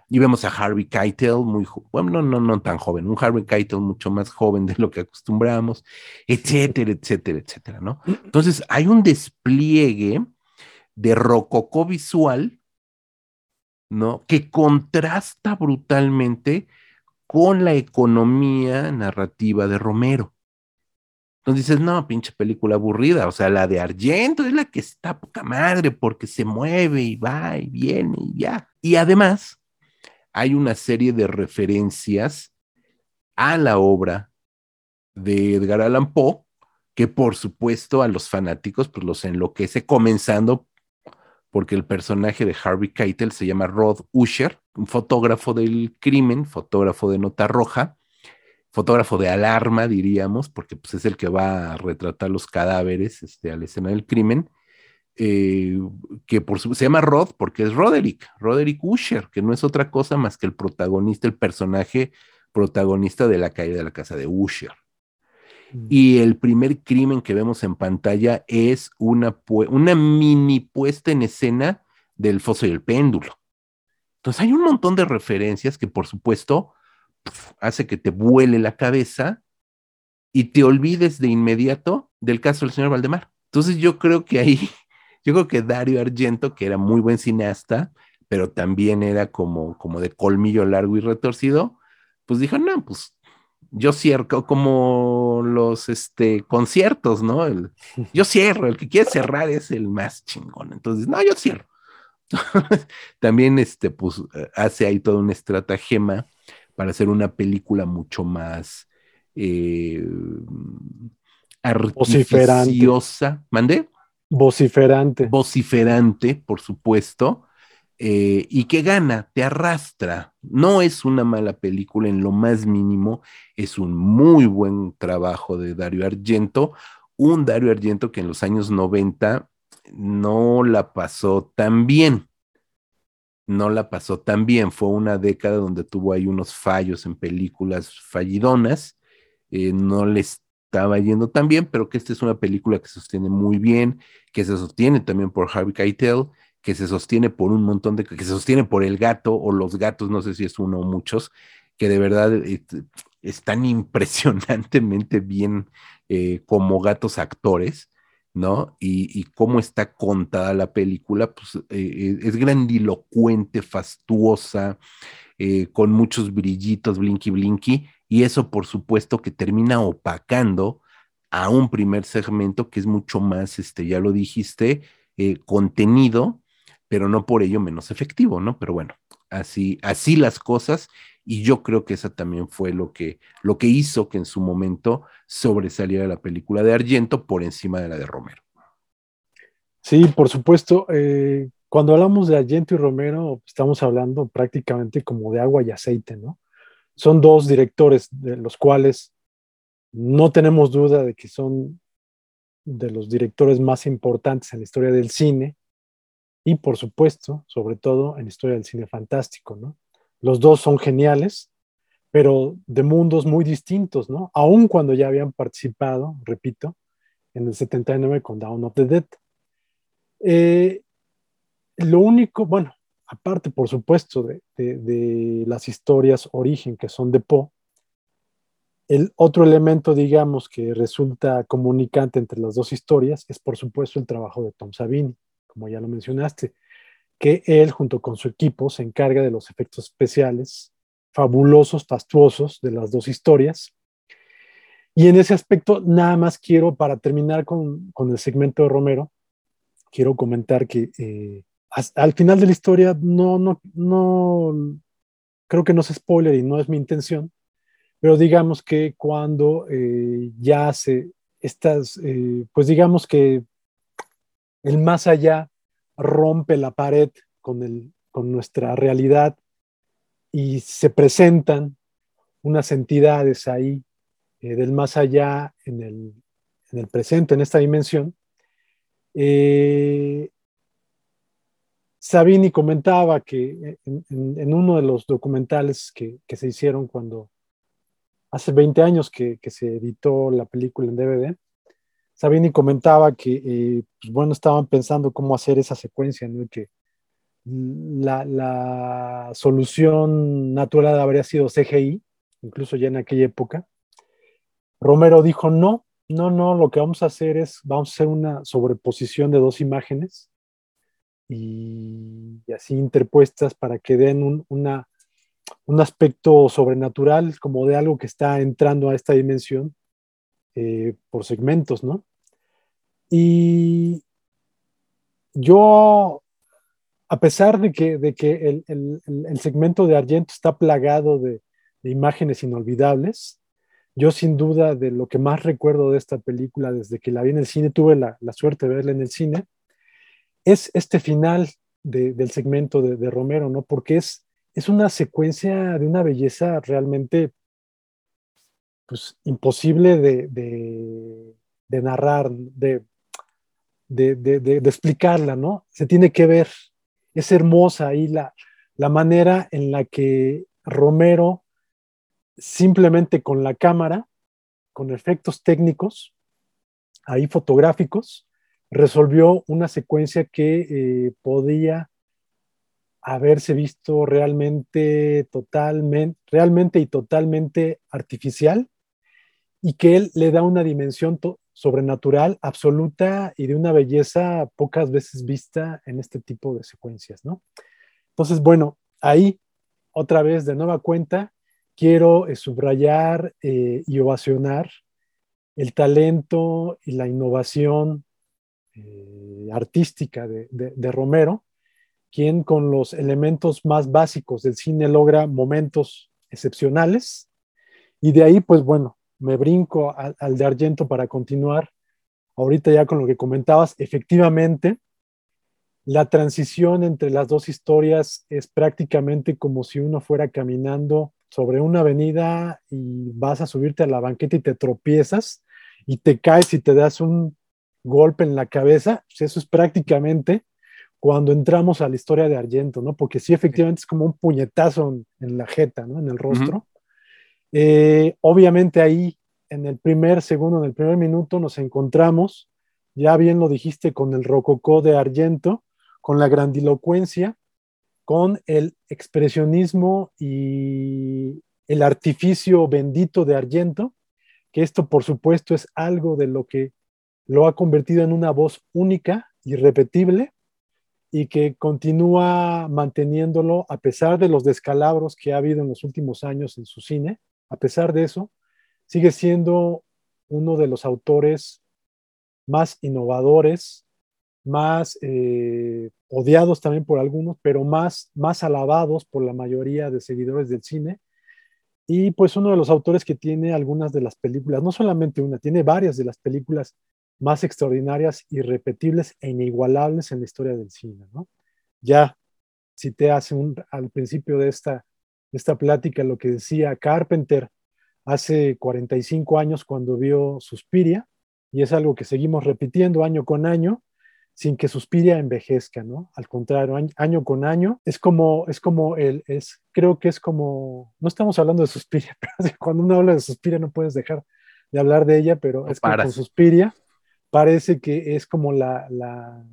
y vemos a Harvey Keitel, muy bueno, no, no, no tan joven, un Harvey Keitel mucho más joven de lo que acostumbramos, etcétera, etcétera, etcétera, ¿no? Entonces hay un despliegue de rococó visual, ¿no? Que contrasta brutalmente con la economía narrativa de Romero. Entonces dices, no, pinche película aburrida, o sea, la de Argento es la que está poca madre porque se mueve y va y viene y ya. Y además, hay una serie de referencias a la obra de Edgar Allan Poe, que por supuesto a los fanáticos pues los enloquece, comenzando porque el personaje de Harvey Keitel se llama Rod Usher, un fotógrafo del crimen, fotógrafo de nota roja, fotógrafo de alarma, diríamos, porque pues, es el que va a retratar los cadáveres este, a la escena del crimen, eh, que por su, se llama Rod porque es Roderick, Roderick Usher, que no es otra cosa más que el protagonista, el personaje protagonista de la caída de la casa de Usher. Mm. Y el primer crimen que vemos en pantalla es una, una mini puesta en escena del foso y el péndulo. Entonces hay un montón de referencias que por supuesto hace que te vuele la cabeza y te olvides de inmediato del caso del señor Valdemar. Entonces yo creo que ahí [laughs] yo creo que Dario Argento, que era muy buen cineasta, pero también era como, como de colmillo largo y retorcido, pues dijo, no, pues yo cierro como los este, conciertos, ¿no? [laughs] yo cierro, el que quiere cerrar es el más chingón. Entonces, no, yo cierro. [laughs] También este, pues, hace ahí toda una estratagema para hacer una película mucho más eh, artificiosa. ¿Mandé? Vociferante. Vociferante, por supuesto. eh, y que gana, te arrastra. No es una mala película en lo más mínimo, es un muy buen trabajo de Dario Argento, un Dario Argento que en los años 90 no la pasó tan bien. No la pasó tan bien. Fue una década donde tuvo ahí unos fallos en películas fallidonas. Eh, no le estaba yendo tan bien, pero que esta es una película que sostiene muy bien, que se sostiene también por Harvey Keitel que se sostiene por un montón de, que se sostiene por el gato o los gatos, no sé si es uno o muchos, que de verdad eh, están [laughs] impresionantemente bien eh, como gatos actores, ¿no? Y, cómo está contada la película, pues eh, es grandilocuente, fastuosa, con muchos brillitos, blinky blinky, y eso por supuesto que termina opacando a un primer segmento que es mucho más, este, ya lo dijiste, contenido, pero no por ello menos efectivo, ¿no? Pero bueno, así, así las cosas, y yo creo que esa también fue lo que, lo que hizo que en su momento sobresaliera la película de Argento por encima de la de Romero. Sí, por supuesto. Eh, cuando hablamos de Argento y Romero, estamos hablando prácticamente como de agua y aceite, ¿no? Son dos directores de los cuales no tenemos duda de que son de los directores más importantes en la historia del cine y por supuesto, sobre todo en historia del cine fantástico, ¿no? Los dos son geniales, pero de mundos muy distintos, ¿no? Aun cuando ya habían participado, repito, en el 79 con Down of the Dead. Eh, lo único, bueno, aparte por supuesto de, de, las historias origen que son de Poe, el otro elemento, digamos, que resulta comunicante entre las dos historias es por supuesto el trabajo de Tom Savini como ya lo mencionaste, que él junto con su equipo se encarga de los efectos especiales fabulosos, fastuosos de las dos historias. Y en ese aspecto, nada más quiero, para terminar con, el segmento de Romero, quiero comentar que eh, al final de la historia, no, no, no, creo que no es spoiler y no es mi intención, pero digamos que cuando eh, ya se, estas, eh, pues digamos que el más allá rompe la pared con, con nuestra realidad y se presentan unas entidades ahí eh, del más allá en el, presente, en esta dimensión. Eh, Sabini comentaba que en, uno de los documentales que, se hicieron cuando hace 20 años que, se editó la película en DVD, Sabini comentaba que, eh, pues, bueno, estaban pensando cómo hacer esa secuencia, ¿no? que la, solución natural habría sido CGI, incluso ya en aquella época. Romero dijo, no, no, no, lo que vamos a hacer es, vamos a hacer una sobreposición de dos imágenes y, así interpuestas para que den un, un aspecto sobrenatural, como de algo que está entrando a esta dimensión eh, por segmentos, ¿no? Y yo, a pesar de que, de que el, segmento de Argento está plagado de, imágenes inolvidables, yo sin duda de lo que más recuerdo de esta película desde que la vi en el cine, tuve la, suerte de verla en el cine, es este final del segmento de, Romero, ¿no? Porque es, es una secuencia de una belleza realmente pues, imposible de, narrar, de, de, explicarla, ¿no? Se tiene que ver. Es hermosa ahí la, la manera en la que Romero, simplemente con la cámara, con efectos técnicos, ahí fotográficos, resolvió una secuencia que eh, podía haberse visto realmente totalmente, realmente y totalmente artificial y que él le da una dimensión sobrenatural absoluta y de una belleza pocas veces vista en este tipo de secuencias, ¿no? Entonces, bueno, ahí otra vez de nueva cuenta quiero eh, subrayar eh, y ovacionar el talento y la innovación eh, artística de Romero, quien con los elementos más básicos del cine logra momentos excepcionales y de ahí, pues bueno, me brinco al, de Argento para continuar. Ahorita ya con lo que comentabas, efectivamente, la transición entre las dos historias es prácticamente como si uno fuera caminando sobre una avenida y vas a subirte a la banqueta y te tropiezas y te caes y te das un golpe en la cabeza. Pues eso es prácticamente cuando entramos a la historia de Argento, ¿no? Porque sí, efectivamente es como un puñetazo en, la jeta, ¿no? En el rostro. Eh, obviamente ahí, en el primer segundo, en el primer minuto, nos encontramos, ya bien lo dijiste, con el rococó de Argento, con la grandilocuencia, con el expresionismo y el artificio bendito de Argento, que esto por supuesto es algo de lo que lo ha convertido en una voz única, irrepetible, y que continúa manteniéndolo a pesar de los descalabros que ha habido en los últimos años en su cine. A pesar de eso, sigue siendo uno de los autores más innovadores, más eh, odiados también por algunos, pero más, más alabados por la mayoría de seguidores del cine. Y pues uno de los autores que tiene algunas de las películas, no solamente una, tiene varias de las películas más extraordinarias, irrepetibles e inigualables en la historia del cine. ¿no? Ya cité hace un, al principio de esta, de esta plática lo que decía Carpenter hace 45 años cuando vio Suspiria, y es algo que seguimos repitiendo año con año, sin que Suspiria envejezca, ¿no? Al contrario, año, con año, es como, es como el, es, creo que es como, no estamos hablando de Suspiria, [laughs] pero cuando uno habla de Suspiria no puedes dejar de hablar de ella, pero es que con Suspiria parece que es como la, la,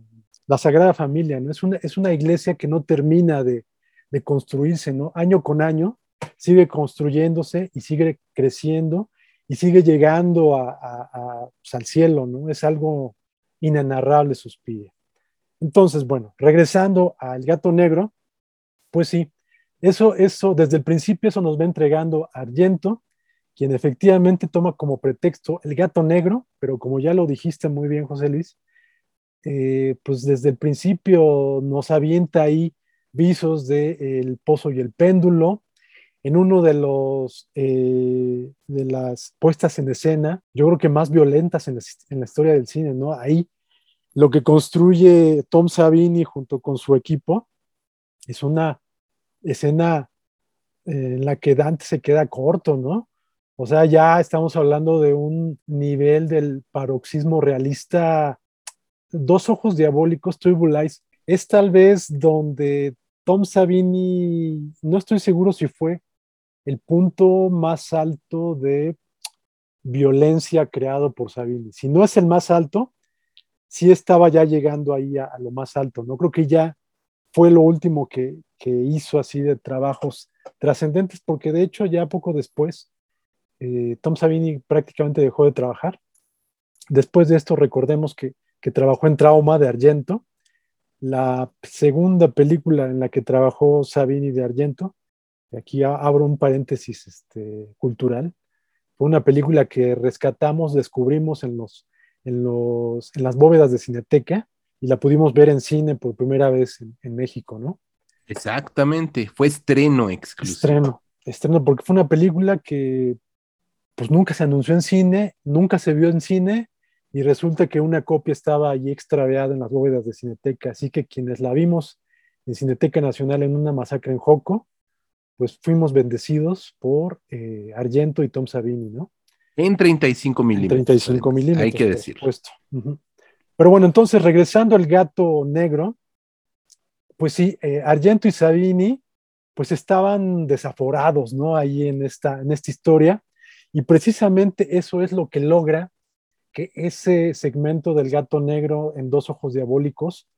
la Sagrada Familia, ¿no? Es una, es una iglesia que no termina de, de construirse, ¿no? Año con año sigue construyéndose y sigue creciendo y sigue llegando a, pues, al cielo, ¿no? Es algo inenarrable Suspiria. Entonces, bueno, regresando al gato negro, pues sí, eso, eso, desde el principio eso nos va entregando Argento, quien efectivamente toma como pretexto el gato negro, pero como ya lo dijiste muy bien, José Luis, eh, pues desde el principio nos avienta ahí visos de El Pozo y el Péndulo. En uno de los eh, de las puestas en escena, yo creo que más violentas en la, historia del cine, ¿no? Ahí lo que construye Tom Savini junto con su equipo es una escena en la que Dante se queda corto, ¿no? O sea, ya estamos hablando de un nivel del paroxismo realista. Dos ojos diabólicos, Tribal Eyes, es tal vez donde Tom Savini, no estoy seguro si fue el punto más alto de violencia creado por Savini. Si no es el más alto, sí estaba ya llegando ahí a, lo más alto, ¿no? Creo que ya fue lo último que, hizo así de trabajos trascendentes, porque de hecho ya poco después eh, Tom Savini prácticamente dejó de trabajar. Después de esto recordemos que, que trabajó en Trauma de Argento, la segunda película en la que trabajó Savini de Argento, aquí abro un paréntesis este, cultural, fue una película que rescatamos, descubrimos en, los, en, los, en las bóvedas de Cineteca y la pudimos ver en cine por primera vez en, México, ¿no? Exactamente, fue estreno exclusivo. Estreno, estreno, porque fue una película que pues nunca se anunció en cine, nunca se vio en cine y resulta que una copia estaba allí extraviada en las bóvedas de Cineteca, así que quienes la vimos en Cineteca Nacional en una masacre en Joco, pues fuimos bendecidos por eh, Argento y Tom Savini, ¿no? En 35 milímetros. 35 milímetros. Hay que decirlo. Pero bueno, entonces regresando al gato negro, pues sí, eh, Argento y Savini, pues estaban desaforados, ¿no? Ahí en esta, en esta historia. Y precisamente eso es lo que logra que ese segmento del gato negro en dos ojos diabólicos,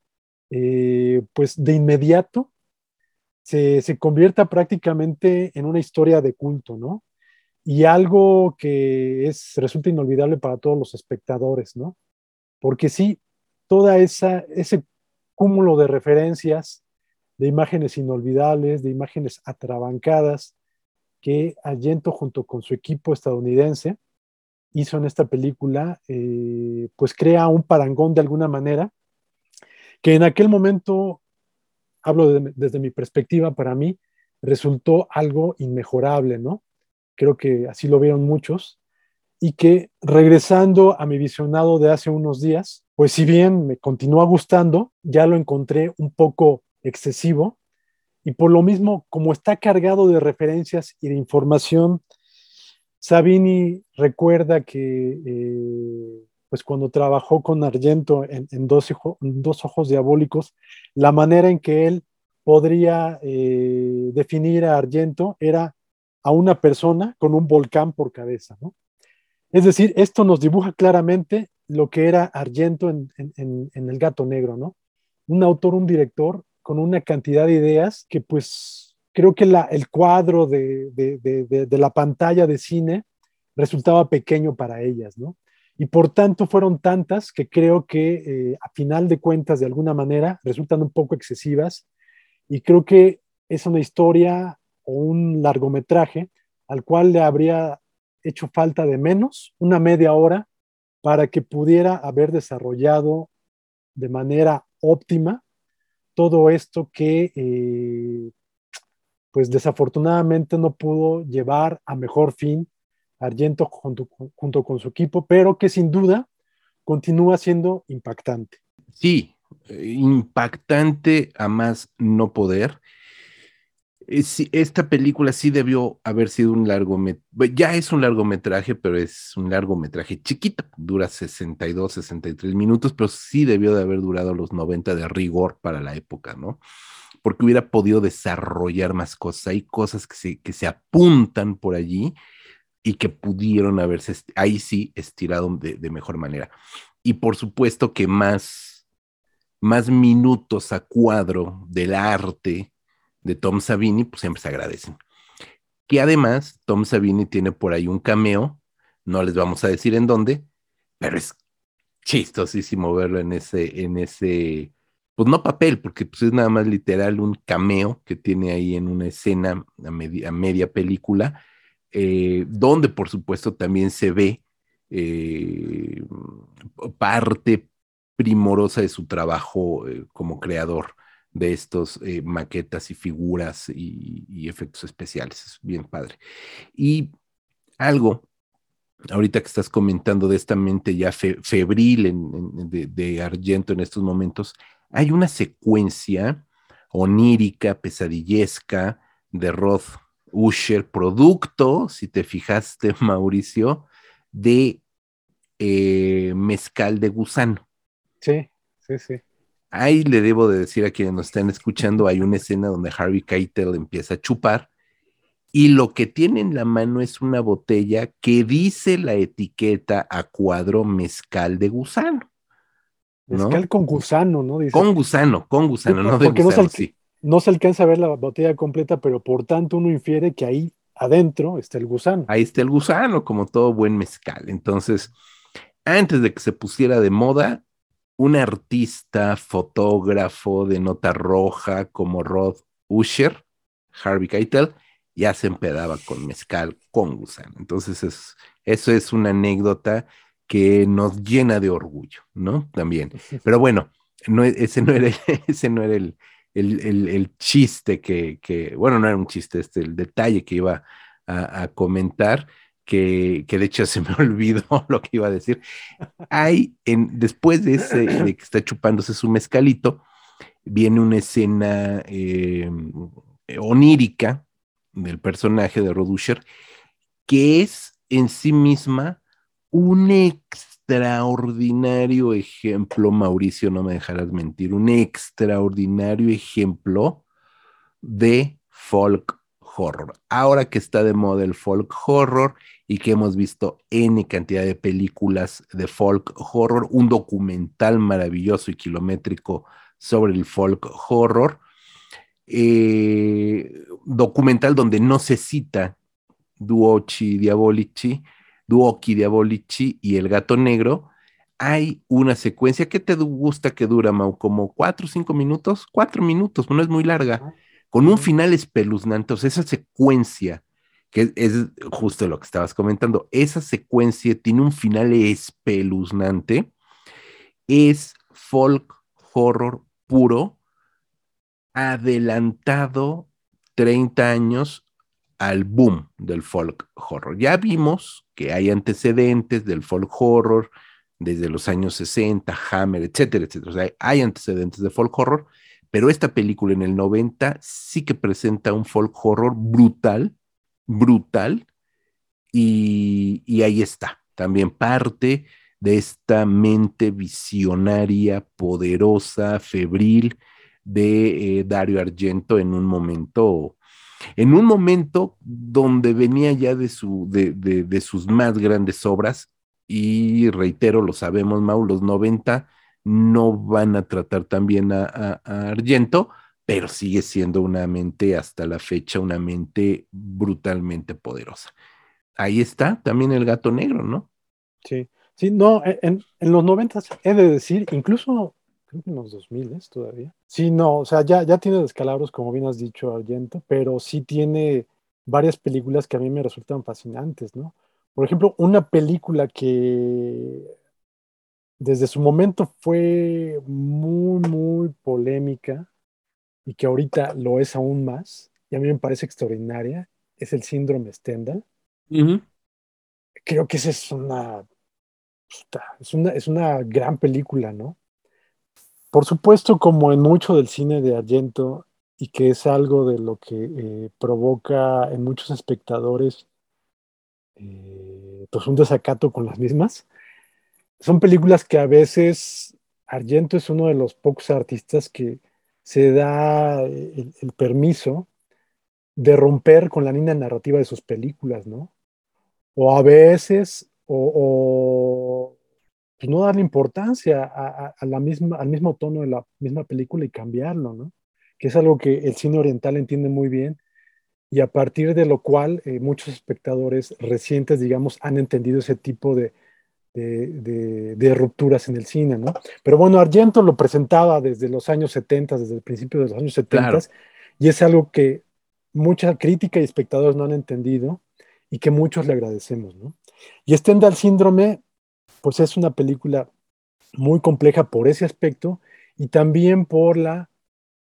eh, pues de inmediato se, se, convierta prácticamente en una historia de culto, ¿no? Y algo que es, resulta inolvidable para todos los espectadores, ¿no? Porque sí, toda esa, ese cúmulo de referencias, de imágenes inolvidables, de imágenes atrabancadas, que Allento junto con su equipo estadounidense hizo en esta película, eh, pues crea un parangón de alguna manera, que en aquel momento, hablo desde mi perspectiva, para mí resultó algo inmejorable, ¿no? Creo que así lo vieron muchos, y que regresando a mi visionado de hace unos días, pues si bien me continúa gustando, ya lo encontré un poco excesivo y por lo mismo, como está cargado de referencias y de información, Sabini recuerda que eh, pues cuando trabajó con Argento en, dos, Ojos Diabólicos, la manera en que él podría eh, definir a Argento era a una persona con un volcán por cabeza, ¿no? Es decir, esto nos dibuja claramente lo que era Argento en, El Gato Negro, ¿no? Un autor, un director con una cantidad de ideas que pues creo que el cuadro de, de, la pantalla de cine resultaba pequeño para ellas, ¿no? Y por tanto fueron tantas que creo que eh, a final de cuentas, de alguna manera, resultan un poco excesivas. Y creo que es una historia o un largometraje al cual le habría hecho falta de menos, una media hora, para que pudiera haber desarrollado de manera óptima todo esto que eh, pues desafortunadamente no pudo llevar a mejor fin Argento junto, con su equipo, pero que sin duda continúa siendo impactante. Sí, eh, impactante a más no poder. Eh, esta película sí debió haber sido un largometraje, ya es un largometraje, pero es un largometraje chiquito, dura 62, 63 minutos, pero sí debió de haber durado los 90 de rigor para la época, ¿no? Porque hubiera podido desarrollar más cosas, hay cosas que se, que se apuntan por allí y que pudieron haberse ahí sí estirado de, de mejor manera. Y por supuesto que más, más minutos a cuadro del arte de Tom Savini, pues siempre se agradecen. Que además, Tom Savini tiene por ahí un cameo, no les vamos a decir en dónde, pero es chistosísimo verlo en ese, en ese, pues no papel, porque pues es nada más literal un cameo que tiene ahí en una escena a media, película, eh, donde por supuesto también se ve eh, parte primorosa de su trabajo eh, como creador de estos eh, maquetas y figuras y, efectos especiales. Es bien padre. Y algo, ahorita que estás comentando de esta mente ya febril de, Argento en estos momentos, hay una secuencia onírica, pesadillesca de Roth Usher, producto, si te fijaste, [laughs] Mauricio, de eh, mezcal de gusano. Sí, sí, sí. Ahí le debo de decir a quienes nos están escuchando, hay una escena donde Harvey Keitel empieza a chupar y lo que tiene en la mano es una botella que dice la etiqueta a cuadro mezcal de gusano. Mezcal con gusano, ¿no? Con gusano, con gusano, no de Porque no, se no se alcanza a ver la botella completa, pero por tanto uno infiere que ahí adentro está el gusano. Ahí está el gusano, como todo buen mezcal. Entonces, antes de que se pusiera de moda, un artista, fotógrafo de nota roja como Rod Usher, Harvey Keitel, ya se empedaba con mezcal con gusano. Entonces, es, eso es una anécdota que nos llena de orgullo, ¿no? También. Pero bueno, no, ese no era, [laughs] ese no era el, el, chiste que, que, bueno, no era un chiste, este, el detalle que iba a comentar que, de hecho se me [laughs] olvidó lo que iba a decir. Hay, en, después de ese, que está chupándose su mezcalito, viene una escena eh, onírica del personaje de Rodusher, que es en sí misma un extraordinario ejemplo, Mauricio, no me dejarás mentir, un extraordinario ejemplo de folk horror. Ahora que está de moda el folk horror y que hemos visto N cantidad de películas de folk horror, un documental maravilloso y kilométrico sobre el folk horror, eh, documental donde no se cita Duochi Diabolici, Duoki Diabolici y El Gato Negro, hay una secuencia que te gusta que dura, Mau, como cuatro o cinco minutos, cuatro minutos, no es muy larga con un final espeluznante, o sea, esa secuencia, que es, justo lo que estabas comentando, esa secuencia tiene un final espeluznante, es folk horror puro, adelantado 30 años al boom del folk horror. Ya vimos que hay antecedentes del folk horror desde los años 60, Hammer, etcétera, etcétera. O sea, hay antecedentes de folk horror, pero esta película en el 90 sí que presenta un folk horror brutal, brutal, y, ahí está, también parte de esta mente visionaria, poderosa, febril de eh, Dario Argento en un momento, en un momento donde venía ya de, su, de, de, de sus más grandes obras, y reitero, lo sabemos, Mau, los 90 no van a tratar también a, a, a Argento, pero sigue siendo una mente hasta la fecha, una mente brutalmente poderosa. Ahí está también el gato negro, ¿no? Sí, sí, no, en, en los 90 he de decir, incluso creo que en los 2000 es todavía. Sí, no, o sea, ya, ya tiene descalabros, como bien has dicho, Argento, pero sí tiene varias películas que a mí me resultan fascinantes, ¿no? Por ejemplo, una película que desde su momento fue muy, muy polémica y que ahorita lo es aún más, y a mí me parece extraordinaria, es el síndrome Stendhal. Uh -huh. Creo que esa es una, es una, es una gran película, ¿no? Por supuesto, como en mucho del cine de Argento, y que es algo de lo que eh, provoca en muchos espectadores eh, pues un desacato con las mismas. Son películas que a veces Argento es uno de los pocos artistas que se da el, permiso de romper con la línea narrativa de sus películas, ¿no? O a veces, o, o pues no darle importancia a, la misma, al mismo tono de la misma película y cambiarlo, ¿no? Que es algo que el cine oriental entiende muy bien y a partir de lo cual eh, muchos espectadores recientes, digamos, han entendido ese tipo de, de, de, de, rupturas en el cine, ¿no? Pero bueno, Argento lo presentaba desde los años 70, desde el principio de los años 70, claro. y es algo que mucha crítica y espectadores no han entendido y que muchos le agradecemos, ¿no? Y Stendhal Síndrome, pues es una película muy compleja por ese aspecto y también por la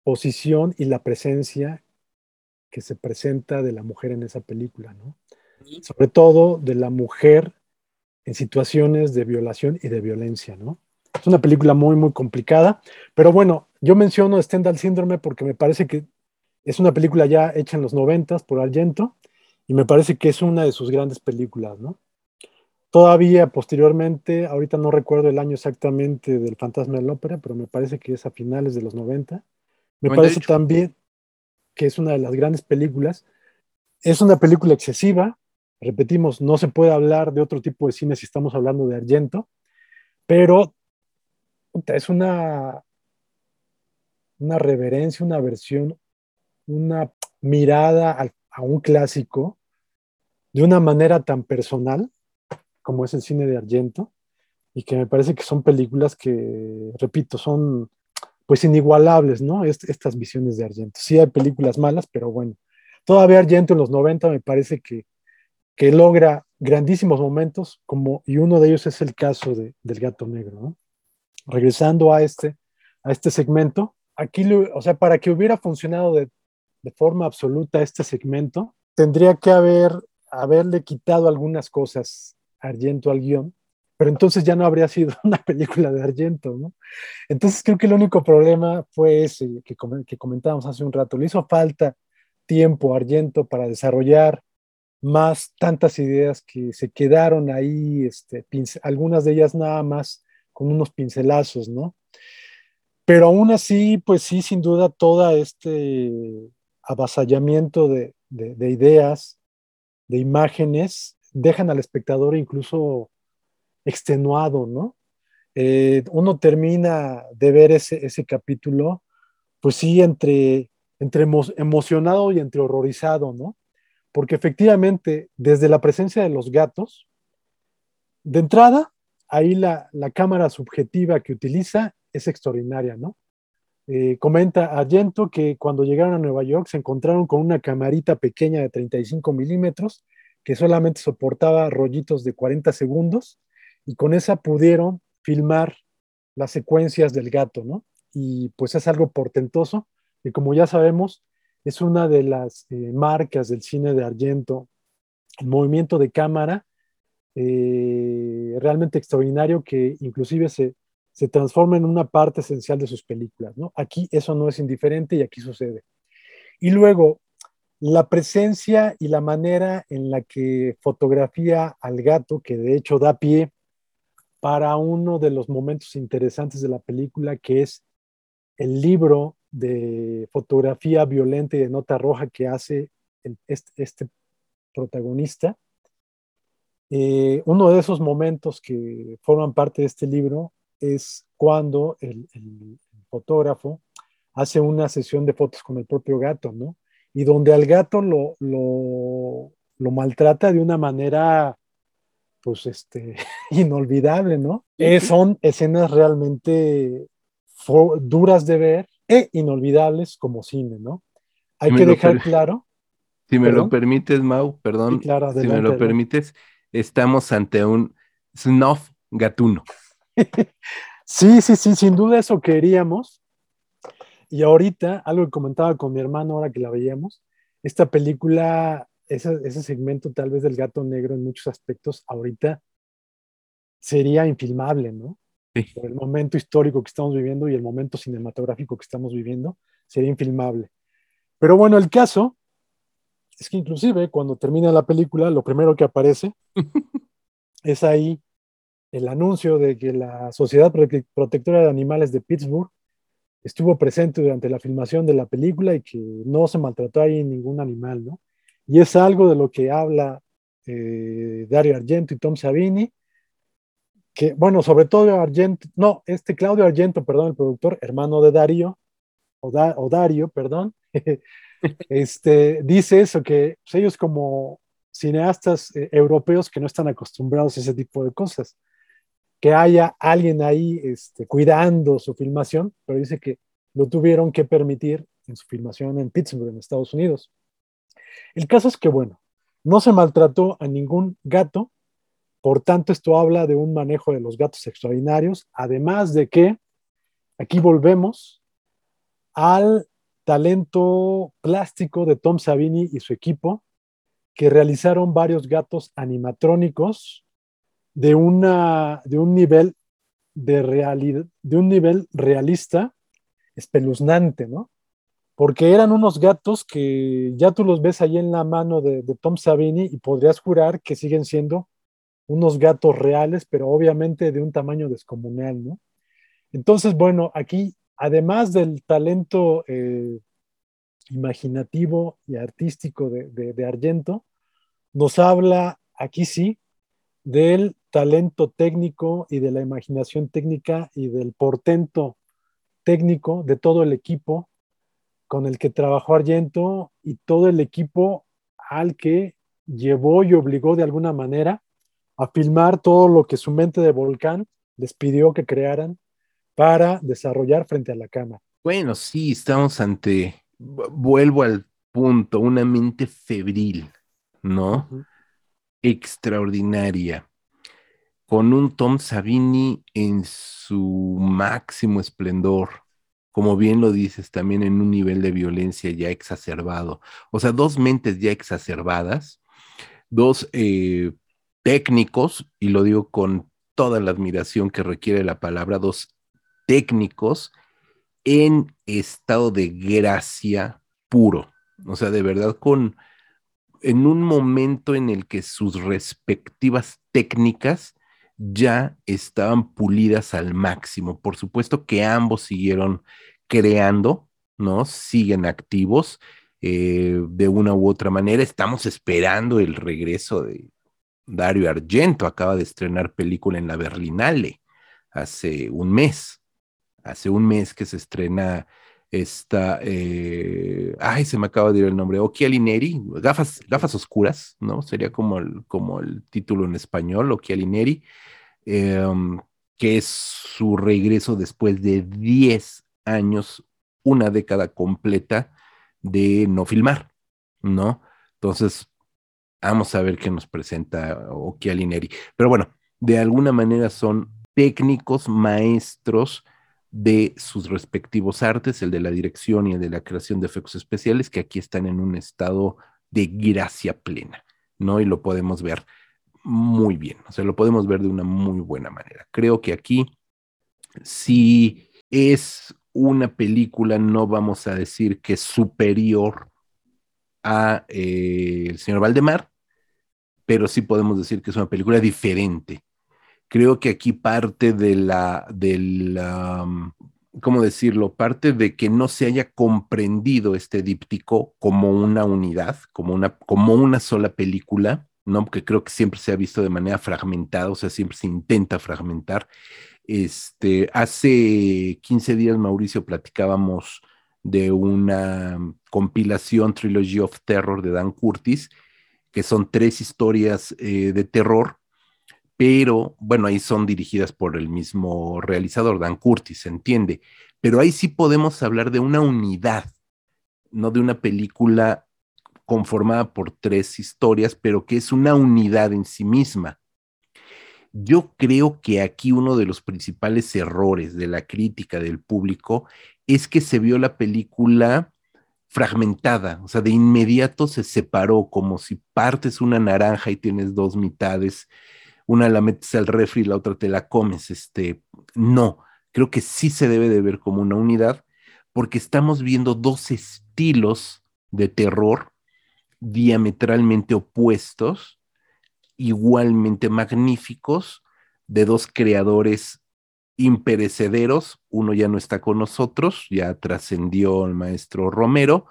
posición y la presencia que se presenta de la mujer en esa película, ¿no? Sobre todo de la mujer en situaciones de violación y de violencia, ¿no? Es una película muy, muy complicada, pero bueno, yo menciono Stendhal Síndrome porque me parece que es una película ya hecha en los noventas por Argento y me parece que es una de sus grandes películas, ¿no? Todavía posteriormente, ahorita no recuerdo el año exactamente del Fantasma de la Ópera, pero me parece que es a finales de los 90. Me parece también que es una de las grandes películas. Es una película excesiva, repetimos, no se puede hablar de otro tipo de cine si estamos hablando de Argento, pero es una, una reverencia, una versión, una mirada a, un clásico de una manera tan personal como es el cine de Argento y que me parece que son películas que, repito, son pues inigualables, ¿no? Est estas visiones de Argento. Sí hay películas malas, pero bueno, todavía Argento en los 90 me parece que, que logra grandísimos momentos, como, y uno de ellos es el caso de, del gato negro. Regresando a este, a este segmento, aquí, o sea, para que hubiera funcionado de, de forma absoluta este segmento, tendría que haber, haberle quitado algunas cosas Argento al guion, pero entonces ya no habría sido [laughs] una película de Argento, ¿no? Entonces creo que el único problema fue ese que, que comentábamos hace un rato. Le hizo falta tiempo a Argento para desarrollar más tantas ideas que se quedaron ahí, este, algunas de ellas nada más con unos pincelazos, ¿no? Pero aún así, pues sí, sin duda, todo este avasallamiento de, de, de ideas, de imágenes, dejan al espectador incluso extenuado, ¿no? Eh, uno termina de ver ese, ese capítulo, pues sí, entre, entre emo emocionado y entre horrorizado, ¿no? Porque efectivamente, desde la presencia de los gatos, de entrada, ahí la, la cámara subjetiva que utiliza es extraordinaria, ¿no? Eh, comenta Argento que cuando llegaron a Nueva York se encontraron con una camarita pequeña de 35 milímetros que solamente soportaba rollitos de 40 segundos y con esa pudieron filmar las secuencias del gato, ¿no? Y pues es algo portentoso, y como ya sabemos, es una de las eh, marcas del cine de Argento, el movimiento de cámara eh, realmente extraordinario que inclusive se, se transforma en una parte esencial de sus películas. ¿no? Aquí eso no es indiferente y aquí sucede. Y luego, la presencia y la manera en la que fotografía al gato, que de hecho da pie para uno de los momentos interesantes de la película, que es el libro de fotografía violenta y de nota roja que hace este, este, protagonista. Eh, uno de esos momentos que forman parte de este libro es cuando el, el, fotógrafo hace una sesión de fotos con el propio gato, ¿no? Y donde al gato lo, lo, lo maltrata de una manera, pues, este, [laughs] inolvidable, ¿no? Son escenas realmente duras de ver e inolvidables como cine, ¿no? Hay que dejar [laughs] claro. Si me lo permites, Mau, perdón, si me lo permites, estamos ante un snuff gatuno. [laughs] sí, sí, sí, sin duda eso queríamos. Y ahorita, algo que comentaba con mi hermano ahora que la veíamos, esta película, ese, ese segmento tal vez del gato negro en muchos aspectos, ahorita sería infilmable, ¿no? Por el momento histórico que estamos viviendo y el momento cinematográfico que estamos viviendo, sería infilmable. Pero bueno, el caso es que inclusive cuando termina la película, lo primero que aparece [laughs] es ahí el anuncio de que la Sociedad Protectora de Animales de Pittsburgh estuvo presente durante la filmación de la película y que no se maltrató ahí ningún animal, ¿no? Y es algo de lo que habla eh, Dario Argento y Tom Savini, que, bueno, sobre todo Argento, no, este Claudio Argento, perdón, el productor, hermano de Dario, o, o Dario, perdón, [laughs] este, dice eso, que pues, ellos como cineastas eh, europeos que no están acostumbrados a ese tipo de cosas, que haya alguien ahí este, cuidando su filmación, pero dice que lo tuvieron que permitir en su filmación en Pittsburgh, en Estados Unidos. El caso es que, bueno, no se maltrató a ningún gato, por tanto, esto habla de un manejo de los gatos extraordinarios, además de que aquí volvemos al talento plástico de Tom Savini y su equipo, que realizaron varios gatos animatrónicos de, una, de un nivel de de un nivel realista, espeluznante, ¿no? Porque eran unos gatos que ya tú los ves ahí en la mano de, de Tom Savini y podrías jurar que siguen siendo unos gatos reales, pero obviamente de un tamaño descomunal, ¿no? Entonces, bueno, aquí, además del talento eh, imaginativo y artístico de, de, Argento, nos habla aquí sí del talento técnico y de la imaginación técnica y del portento técnico de todo el equipo con el que trabajó Argento y todo el equipo al que llevó y obligó de alguna manera a filmar todo lo que su mente de volcán les pidió que crearan para desarrollar frente a la cama. Bueno, sí, estamos ante, vuelvo al punto, una mente febril, ¿no? Extraordinaria, con un Tom Savini en su máximo esplendor, como bien lo dices, también en un nivel de violencia ya exacerbado. O sea, dos mentes ya exacerbadas, dos eh, técnicos, y lo digo con toda la admiración que requiere la palabra, dos técnicos en estado de gracia puro. O sea, de verdad, con en un momento en el que sus respectivas técnicas ya estaban pulidas al máximo. Por supuesto que ambos siguieron creando, ¿no? Siguen activos eh, de una u otra manera. Estamos esperando el regreso de, Dario Argento acaba de estrenar película en la Berlinale hace un mes. Hace un mes que se estrena esta, eh, ay, se me acaba de ir el nombre, Occhiali Neri, gafas, gafas oscuras, ¿no? Sería como el, como el título en español, Occhiali Neri, em, que es su regreso después de 10 años, una década completa de no filmar, ¿no? Entonces, Vamos a ver qué nos presenta Occhialineri. Pero bueno, de alguna manera son técnicos, maestros de sus respectivos artes, el de la dirección y el de la creación de efectos especiales, que aquí están en un estado de gracia plena, ¿no? Y lo podemos ver muy bien, o sea, lo podemos ver de una muy buena manera. Creo que aquí, si es una película, no vamos a decir que es superior a eh, El señor Valdemar, pero sí podemos decir que es una película diferente. Creo que aquí parte de la, de la, mm, ¿cómo decirlo? Parte de que no se haya comprendido este díptico como una unidad, como una, como una sola película, ¿no? Porque creo que siempre se ha visto de manera fragmentada, o sea, siempre se intenta fragmentar. Este, hace 15 días, Mauricio, platicábamos de una compilación Trilogy of Terror de Dan Curtis, que son tres historias eh, de terror, pero bueno, ahí son dirigidas por el mismo realizador, Dan Curtis, se entiende, pero ahí sí podemos hablar de una unidad, no de una película conformada por tres historias, pero que es una unidad en sí misma. Yo creo que aquí uno de los principales errores de la crítica del público es que se vio la película fragmentada, o sea, de inmediato se separó, como si partes una naranja y tienes dos mitades, una la metes al refri y la otra te la comes. Este, no, creo que sí se debe de ver como una unidad, porque estamos viendo dos estilos de terror diametralmente opuestos, igualmente magníficos, de dos creadores imperecederos, uno ya no está con nosotros, ya trascendió el maestro Romero,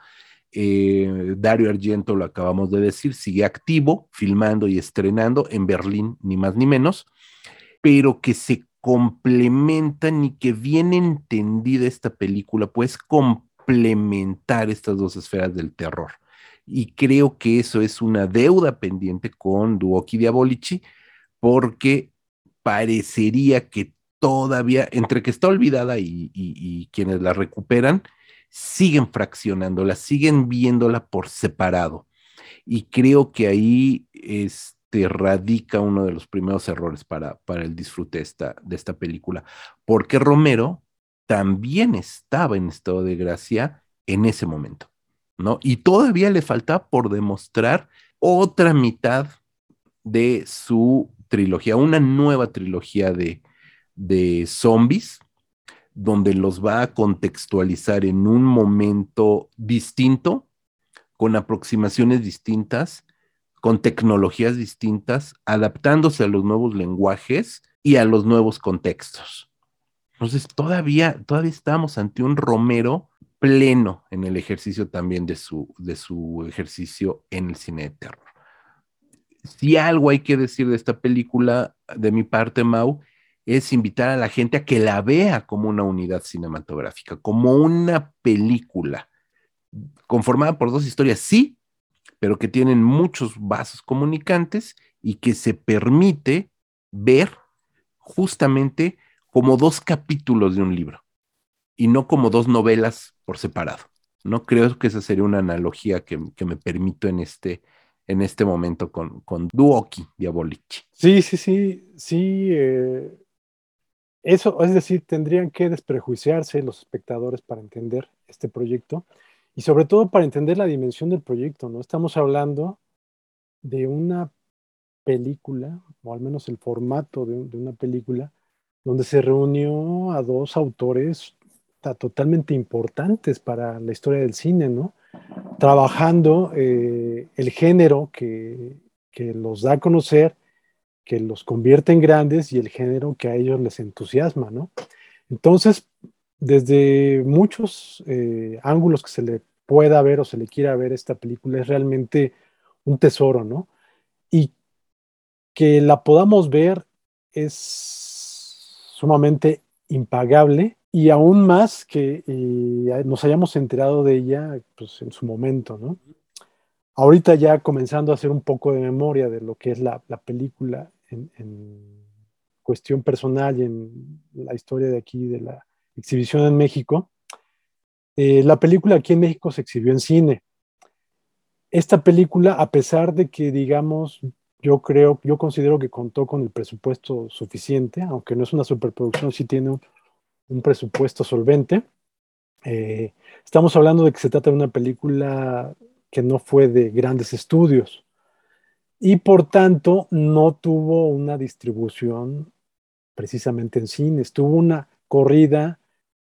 eh, Dario Argento, lo acabamos de decir, sigue activo, filmando y estrenando en Berlín, ni más ni menos, pero que se complementan y que bien entendida esta película, pues complementar estas dos esferas del terror. Y creo que eso es una deuda pendiente con Duoki Diabolici, porque parecería que todavía, entre que está olvidada y, quienes la recuperan, siguen fraccionándola, siguen viéndola por separado. Y creo que ahí este, radica uno de los primeros errores para, para el disfrute esta, de esta película, porque Romero también estaba en estado de gracia en ese momento, ¿no? Y todavía le falta por demostrar otra mitad de su trilogía, una nueva trilogía de, de zombies, donde los va a contextualizar en un momento distinto, con aproximaciones distintas, con tecnologías distintas, adaptándose a los nuevos lenguajes y a los nuevos contextos. Entonces, todavía, todavía estamos ante un Romero pleno en el ejercicio también de su, de su ejercicio en el cine de terror. Si algo hay que decir de esta película, de mi parte, Mau, es invitar a la gente a que la vea como una unidad cinematográfica, como una película conformada por dos historias, sí, pero que tienen muchos vasos comunicantes y que se permite ver justamente como dos capítulos de un libro y no como dos novelas por separado. No creo que esa sería una analogía que, me permito en este, en este momento con, con Duoki Diabolici. Sí, sí, sí, sí. Eh, eso, es decir, tendrían que desprejuiciarse los espectadores para entender este proyecto y sobre todo para entender la dimensión del proyecto, ¿no? Estamos hablando de una película, o al menos el formato de, una película, donde se reunió a dos autores totalmente importantes para la historia del cine, ¿no? Trabajando eh, el género que, que los da a conocer que los convierte en grandes y el género que a ellos les entusiasma, ¿no? Entonces, desde muchos eh, ángulos que se le pueda ver o se le quiera ver esta película, es realmente un tesoro, ¿no? Y que la podamos ver es sumamente impagable y aún más que eh, nos hayamos enterado de ella pues, en su momento, ¿no? Ahorita ya comenzando a hacer un poco de memoria de lo que es la, la película en, cuestión personal y en la historia de aquí de la exhibición en México, eh, la película aquí en México se exhibió en cine. Esta película, a pesar de que, digamos, yo creo, yo considero que contó con el presupuesto suficiente, aunque no es una superproducción, sí tiene un, presupuesto solvente. Eh, estamos hablando de que se trata de una película que no fue de grandes estudios. Y por tanto no tuvo una distribución precisamente en cines. Tuvo una corrida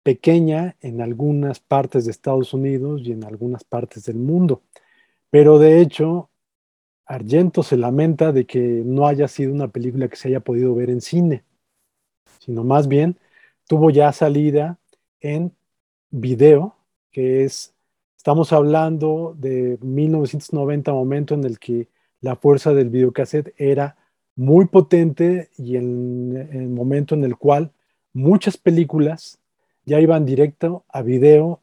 pequeña en algunas partes de Estados Unidos y en algunas partes del mundo. Pero de hecho, Argento se lamenta de que no haya sido una película que se haya podido ver en cine, sino más bien tuvo ya salida en video, que es, estamos hablando de 1990, momento en el que la fuerza del videocassette era muy potente y en, el momento en el cual muchas películas ya iban directo a video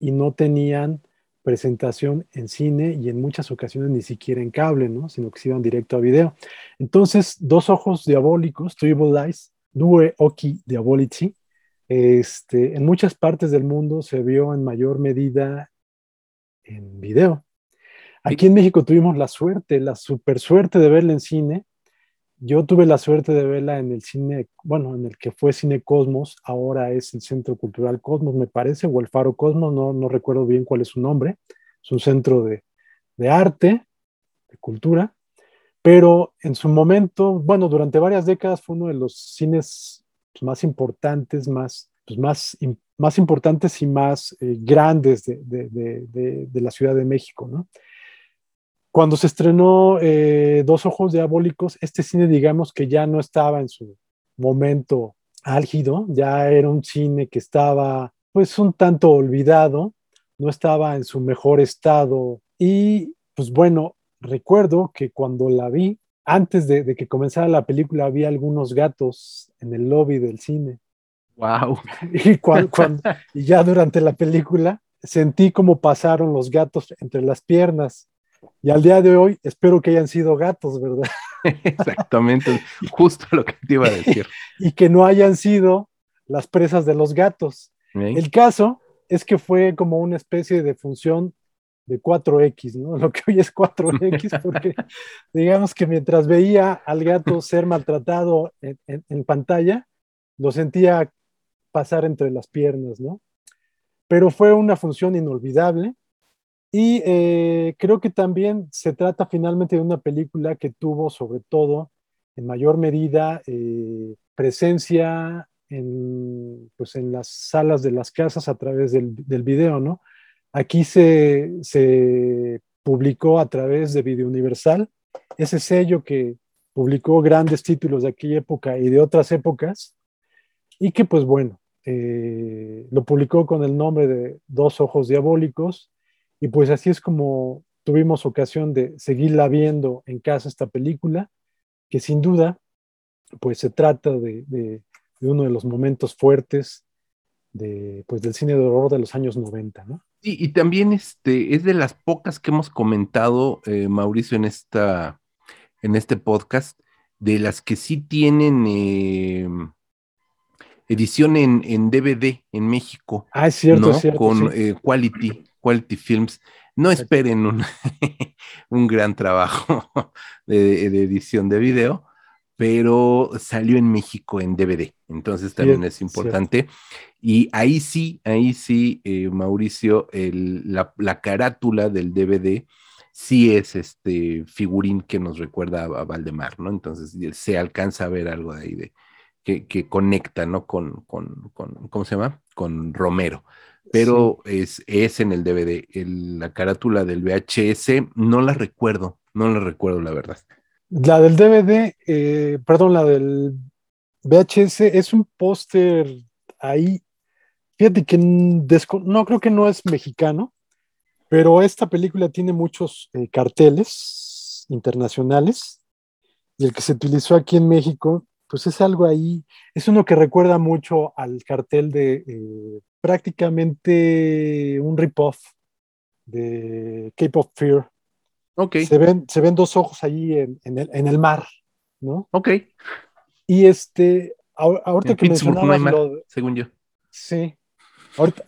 y no tenían presentación en cine y en muchas ocasiones ni siquiera en cable, ¿no? sino que se iban directo a video. Entonces, Dos Ojos Diabólicos, Two Eyes, Due Occhi Diabolici, este, en muchas partes del mundo se vio en mayor medida en video. Aquí en México tuvimos la suerte, la super suerte de verla en cine. Yo tuve la suerte de verla en el cine, bueno, en el que fue Cine Cosmos, ahora es el Centro Cultural Cosmos, me parece, o el Faro Cosmos, no, no recuerdo bien cuál es su nombre. Es un centro de, de arte, de cultura, pero en su momento, bueno, durante varias décadas fue uno de los cines más importantes, más, pues más, más importantes y más eh, grandes de, de, de, la Ciudad de México, ¿no? Cuando se estrenó eh, Dos Ojos Diabólicos, este cine, digamos que ya no estaba en su momento álgido, ya era un cine que estaba pues un tanto olvidado, no estaba en su mejor estado y pues bueno, recuerdo que cuando la vi, antes de, que comenzara la película, había algunos gatos en el lobby del cine. Wow. [laughs] Y, y ya durante la película sentí como pasaron los gatos entre las piernas. Y al día de hoy espero que hayan sido gatos, ¿verdad? [laughs] Exactamente, justo lo que te iba a decir. [laughs] y que no hayan sido las presas de los gatos. El caso es que fue como una especie de función de 4X, ¿no? [laughs] Lo que hoy es 4X, porque digamos que mientras veía al gato ser maltratado en, pantalla, lo sentía pasar entre las piernas, ¿no? Pero fue una función inolvidable y eh, creo que también se trata finalmente de una película que tuvo sobre todo en mayor medida eh, presencia en, pues en las salas de las casas a través del, del video, ¿no? Aquí se, se publicó a través de Video Universal, ese sello que publicó grandes títulos de aquella época y de otras épocas, y que pues bueno, eh, lo publicó con el nombre de Dos Ojos Diabólicos, y pues así es como tuvimos ocasión de seguirla viendo en casa esta película, que sin duda pues se trata de, de, de uno de los momentos fuertes de, pues, del cine de horror de los años 90, ¿no? Sí, y también este, es de las pocas que hemos comentado, eh, Mauricio, en, esta, en este podcast, de las que sí tienen em, edición en, en, DVD en México. Ah, es cierto, cierto Con eh, Quality, Quality Films. No esperen un, [laughs] un gran trabajo [laughs] de, edición de video, pero salió en México en DVD, entonces también es importante. Y ahí sí, ahí sí, eh, Mauricio, la, carátula del DVD sí es este figurín que nos recuerda a, Valdemar, ¿no? Entonces se alcanza a ver algo de ahí de, que, conecta, ¿no? Con, con, ¿cómo se llama? Con Romero. Pero es, es en el DVD. la carátula del VHS no la recuerdo, no la recuerdo, la verdad. La del DVD, eh, perdón, la del VHS es un póster ahí. Fíjate que no creo que no es mexicano, pero esta película tiene muchos eh, carteles internacionales y el que se utilizó aquí en México, pues es algo ahí, es uno que recuerda mucho al cartel de eh, prácticamente un rip-off de Cape of Fear se ven, se ven dos ojos allí en, el, en el, mar, ¿no? Ok. Y este, ahorita que mencionabas lo según yo. Sí.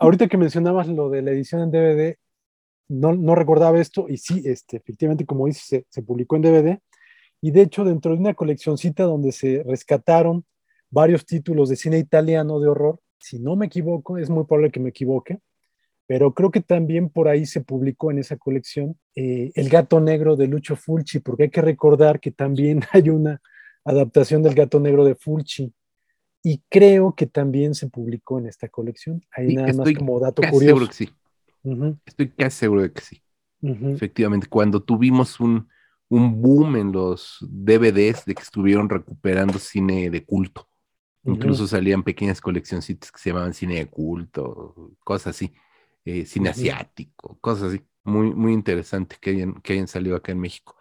Ahorita, que mencionabas lo de la edición en DVD, no, no recordaba esto, y sí, este, efectivamente, como dices, se, se, publicó en DVD, y de hecho dentro de una coleccioncita donde se rescataron varios títulos de cine italiano de horror, si no me equivoco, es muy probable que me equivoque, pero creo que también por ahí se publicó en esa colección eh, El gato negro de Lucho Fulci, porque hay que recordar que también [laughs] hay una adaptación del gato negro de Fulci y creo que también se publicó en esta colección. Ahí nada más como dato curioso. Seguro que sí. Estoy casi seguro de que sí. Efectivamente, cuando tuvimos un, un, boom en los DVDs de que estuvieron recuperando cine de culto. Incluso salían pequeñas coleccioncitas que se llamaban cine de culto, cosas así. Eh, cine asiático, cosas así, muy, muy interesante que hayan, que hayan salido acá en México.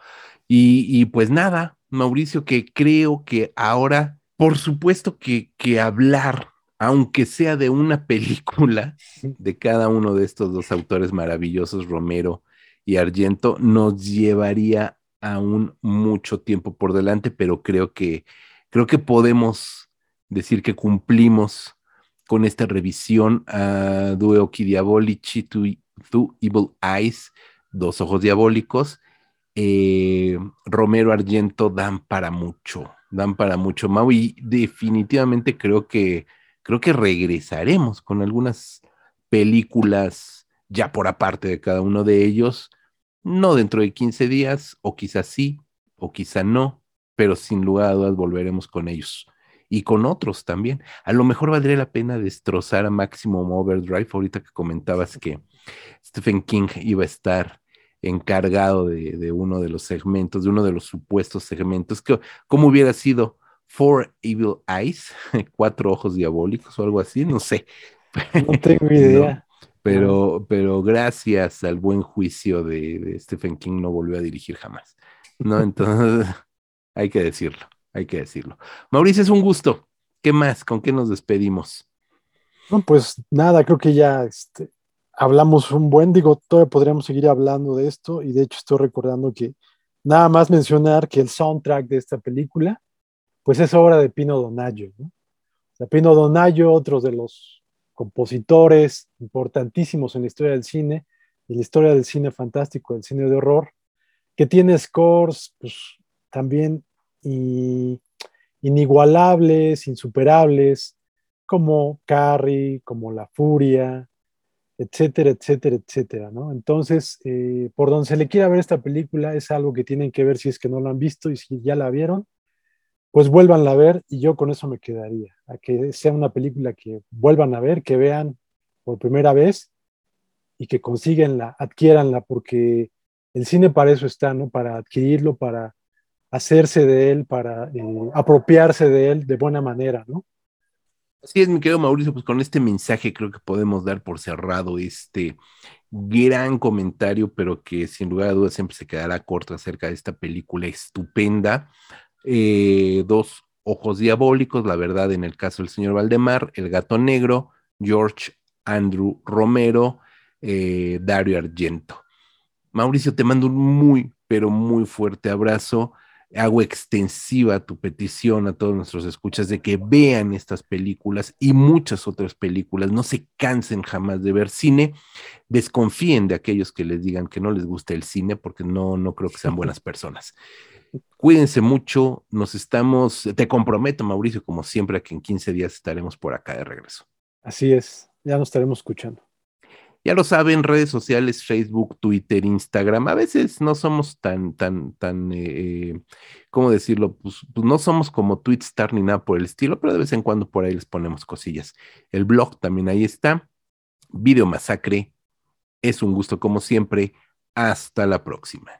Y, pues nada, Mauricio, que creo que ahora, por supuesto que, que hablar, aunque sea de una [laughs] película de cada uno de estos dos autores maravillosos, Romero y Argento, nos llevaría aún mucho tiempo por delante, pero creo que, creo que podemos decir que cumplimos con esta revisión a Due Occhi Diabolici, Two, Evil Eyes, Dos Ojos Diabólicos. Eh, Romero Argento dan para mucho, dan para mucho, Mau, y definitivamente creo que, creo que regresaremos con algunas películas ya por aparte de cada uno de ellos, no dentro de 15 días, o quizás sí, o quizá no, pero sin lugar a dudas volveremos con ellos y con otros también. A lo mejor valdría la pena destrozar a Maximum Overdrive, ahorita que comentabas que Stephen King iba a estar encargado de, uno de los segmentos, de uno de los supuestos segmentos, que, ¿cómo hubiera sido? Four Evil Eyes, [laughs] cuatro ojos diabólicos o algo así, no sé. No tengo idea. Pero, pero gracias al buen juicio de, Stephen King no volvió a dirigir jamás. ¿No? Entonces, [laughs] hay que decirlo hay que decirlo. Mauricio, es un gusto. ¿Qué más? ¿Con qué nos despedimos? No, pues nada, creo que ya este, hablamos un buen, digo, todavía podríamos seguir hablando de esto y de hecho estoy recordando que nada más mencionar que el soundtrack de esta película, pues es obra de Pino Donaggio, ¿no? Pino Donaggio, otros de los compositores importantísimos en la historia del cine, en la historia del cine fantástico, del cine de horror, que tiene scores, pues también inigualables, insuperables, como Carrie, como La Furia, etcétera, etcétera, etcétera, ¿no? Entonces, eh, por donde se le quiera ver esta película, es algo que tienen que ver si es que no lo han visto y si ya la vieron, pues vuélvanla a ver y yo con eso me quedaría, a que sea una película que vuelvan a ver, que vean por primera vez y que consíguenla, adquiéranla, porque el cine para eso está, ¿no? Para adquirirlo, para hacerse de él, para eh, apropiarse de él de buena manera, ¿no? Así es, mi querido Mauricio, pues con este mensaje creo que podemos dar por cerrado este gran comentario, pero que sin lugar a dudas siempre se quedará corto acerca de esta película estupenda. Eh, dos ojos diabólicos, la verdad, en el caso del señor Valdemar, El gato negro, George Andrew Romero, eh, Dario Argento. Mauricio, te mando un muy, pero muy fuerte abrazo hago extensiva tu petición a todos nuestros escuchas de que vean estas películas y muchas otras películas, no se cansen jamás de ver cine, desconfíen de aquellos que les digan que no les gusta el cine porque no, no creo que sean [laughs] buenas personas. Cuídense mucho, nos estamos, te comprometo Mauricio, como siempre, que en 15 días estaremos por acá de regreso. Así es, ya nos estaremos escuchando. Ya lo saben, redes sociales, Facebook, Twitter, Instagram. A veces no somos tan, tan, tan, eh, ¿cómo decirlo? Pues, pues, no somos como Twitstar ni nada por el estilo, pero de vez en cuando por ahí les ponemos cosillas. El blog también ahí está. Video Masacre. Es un gusto como siempre. Hasta la próxima.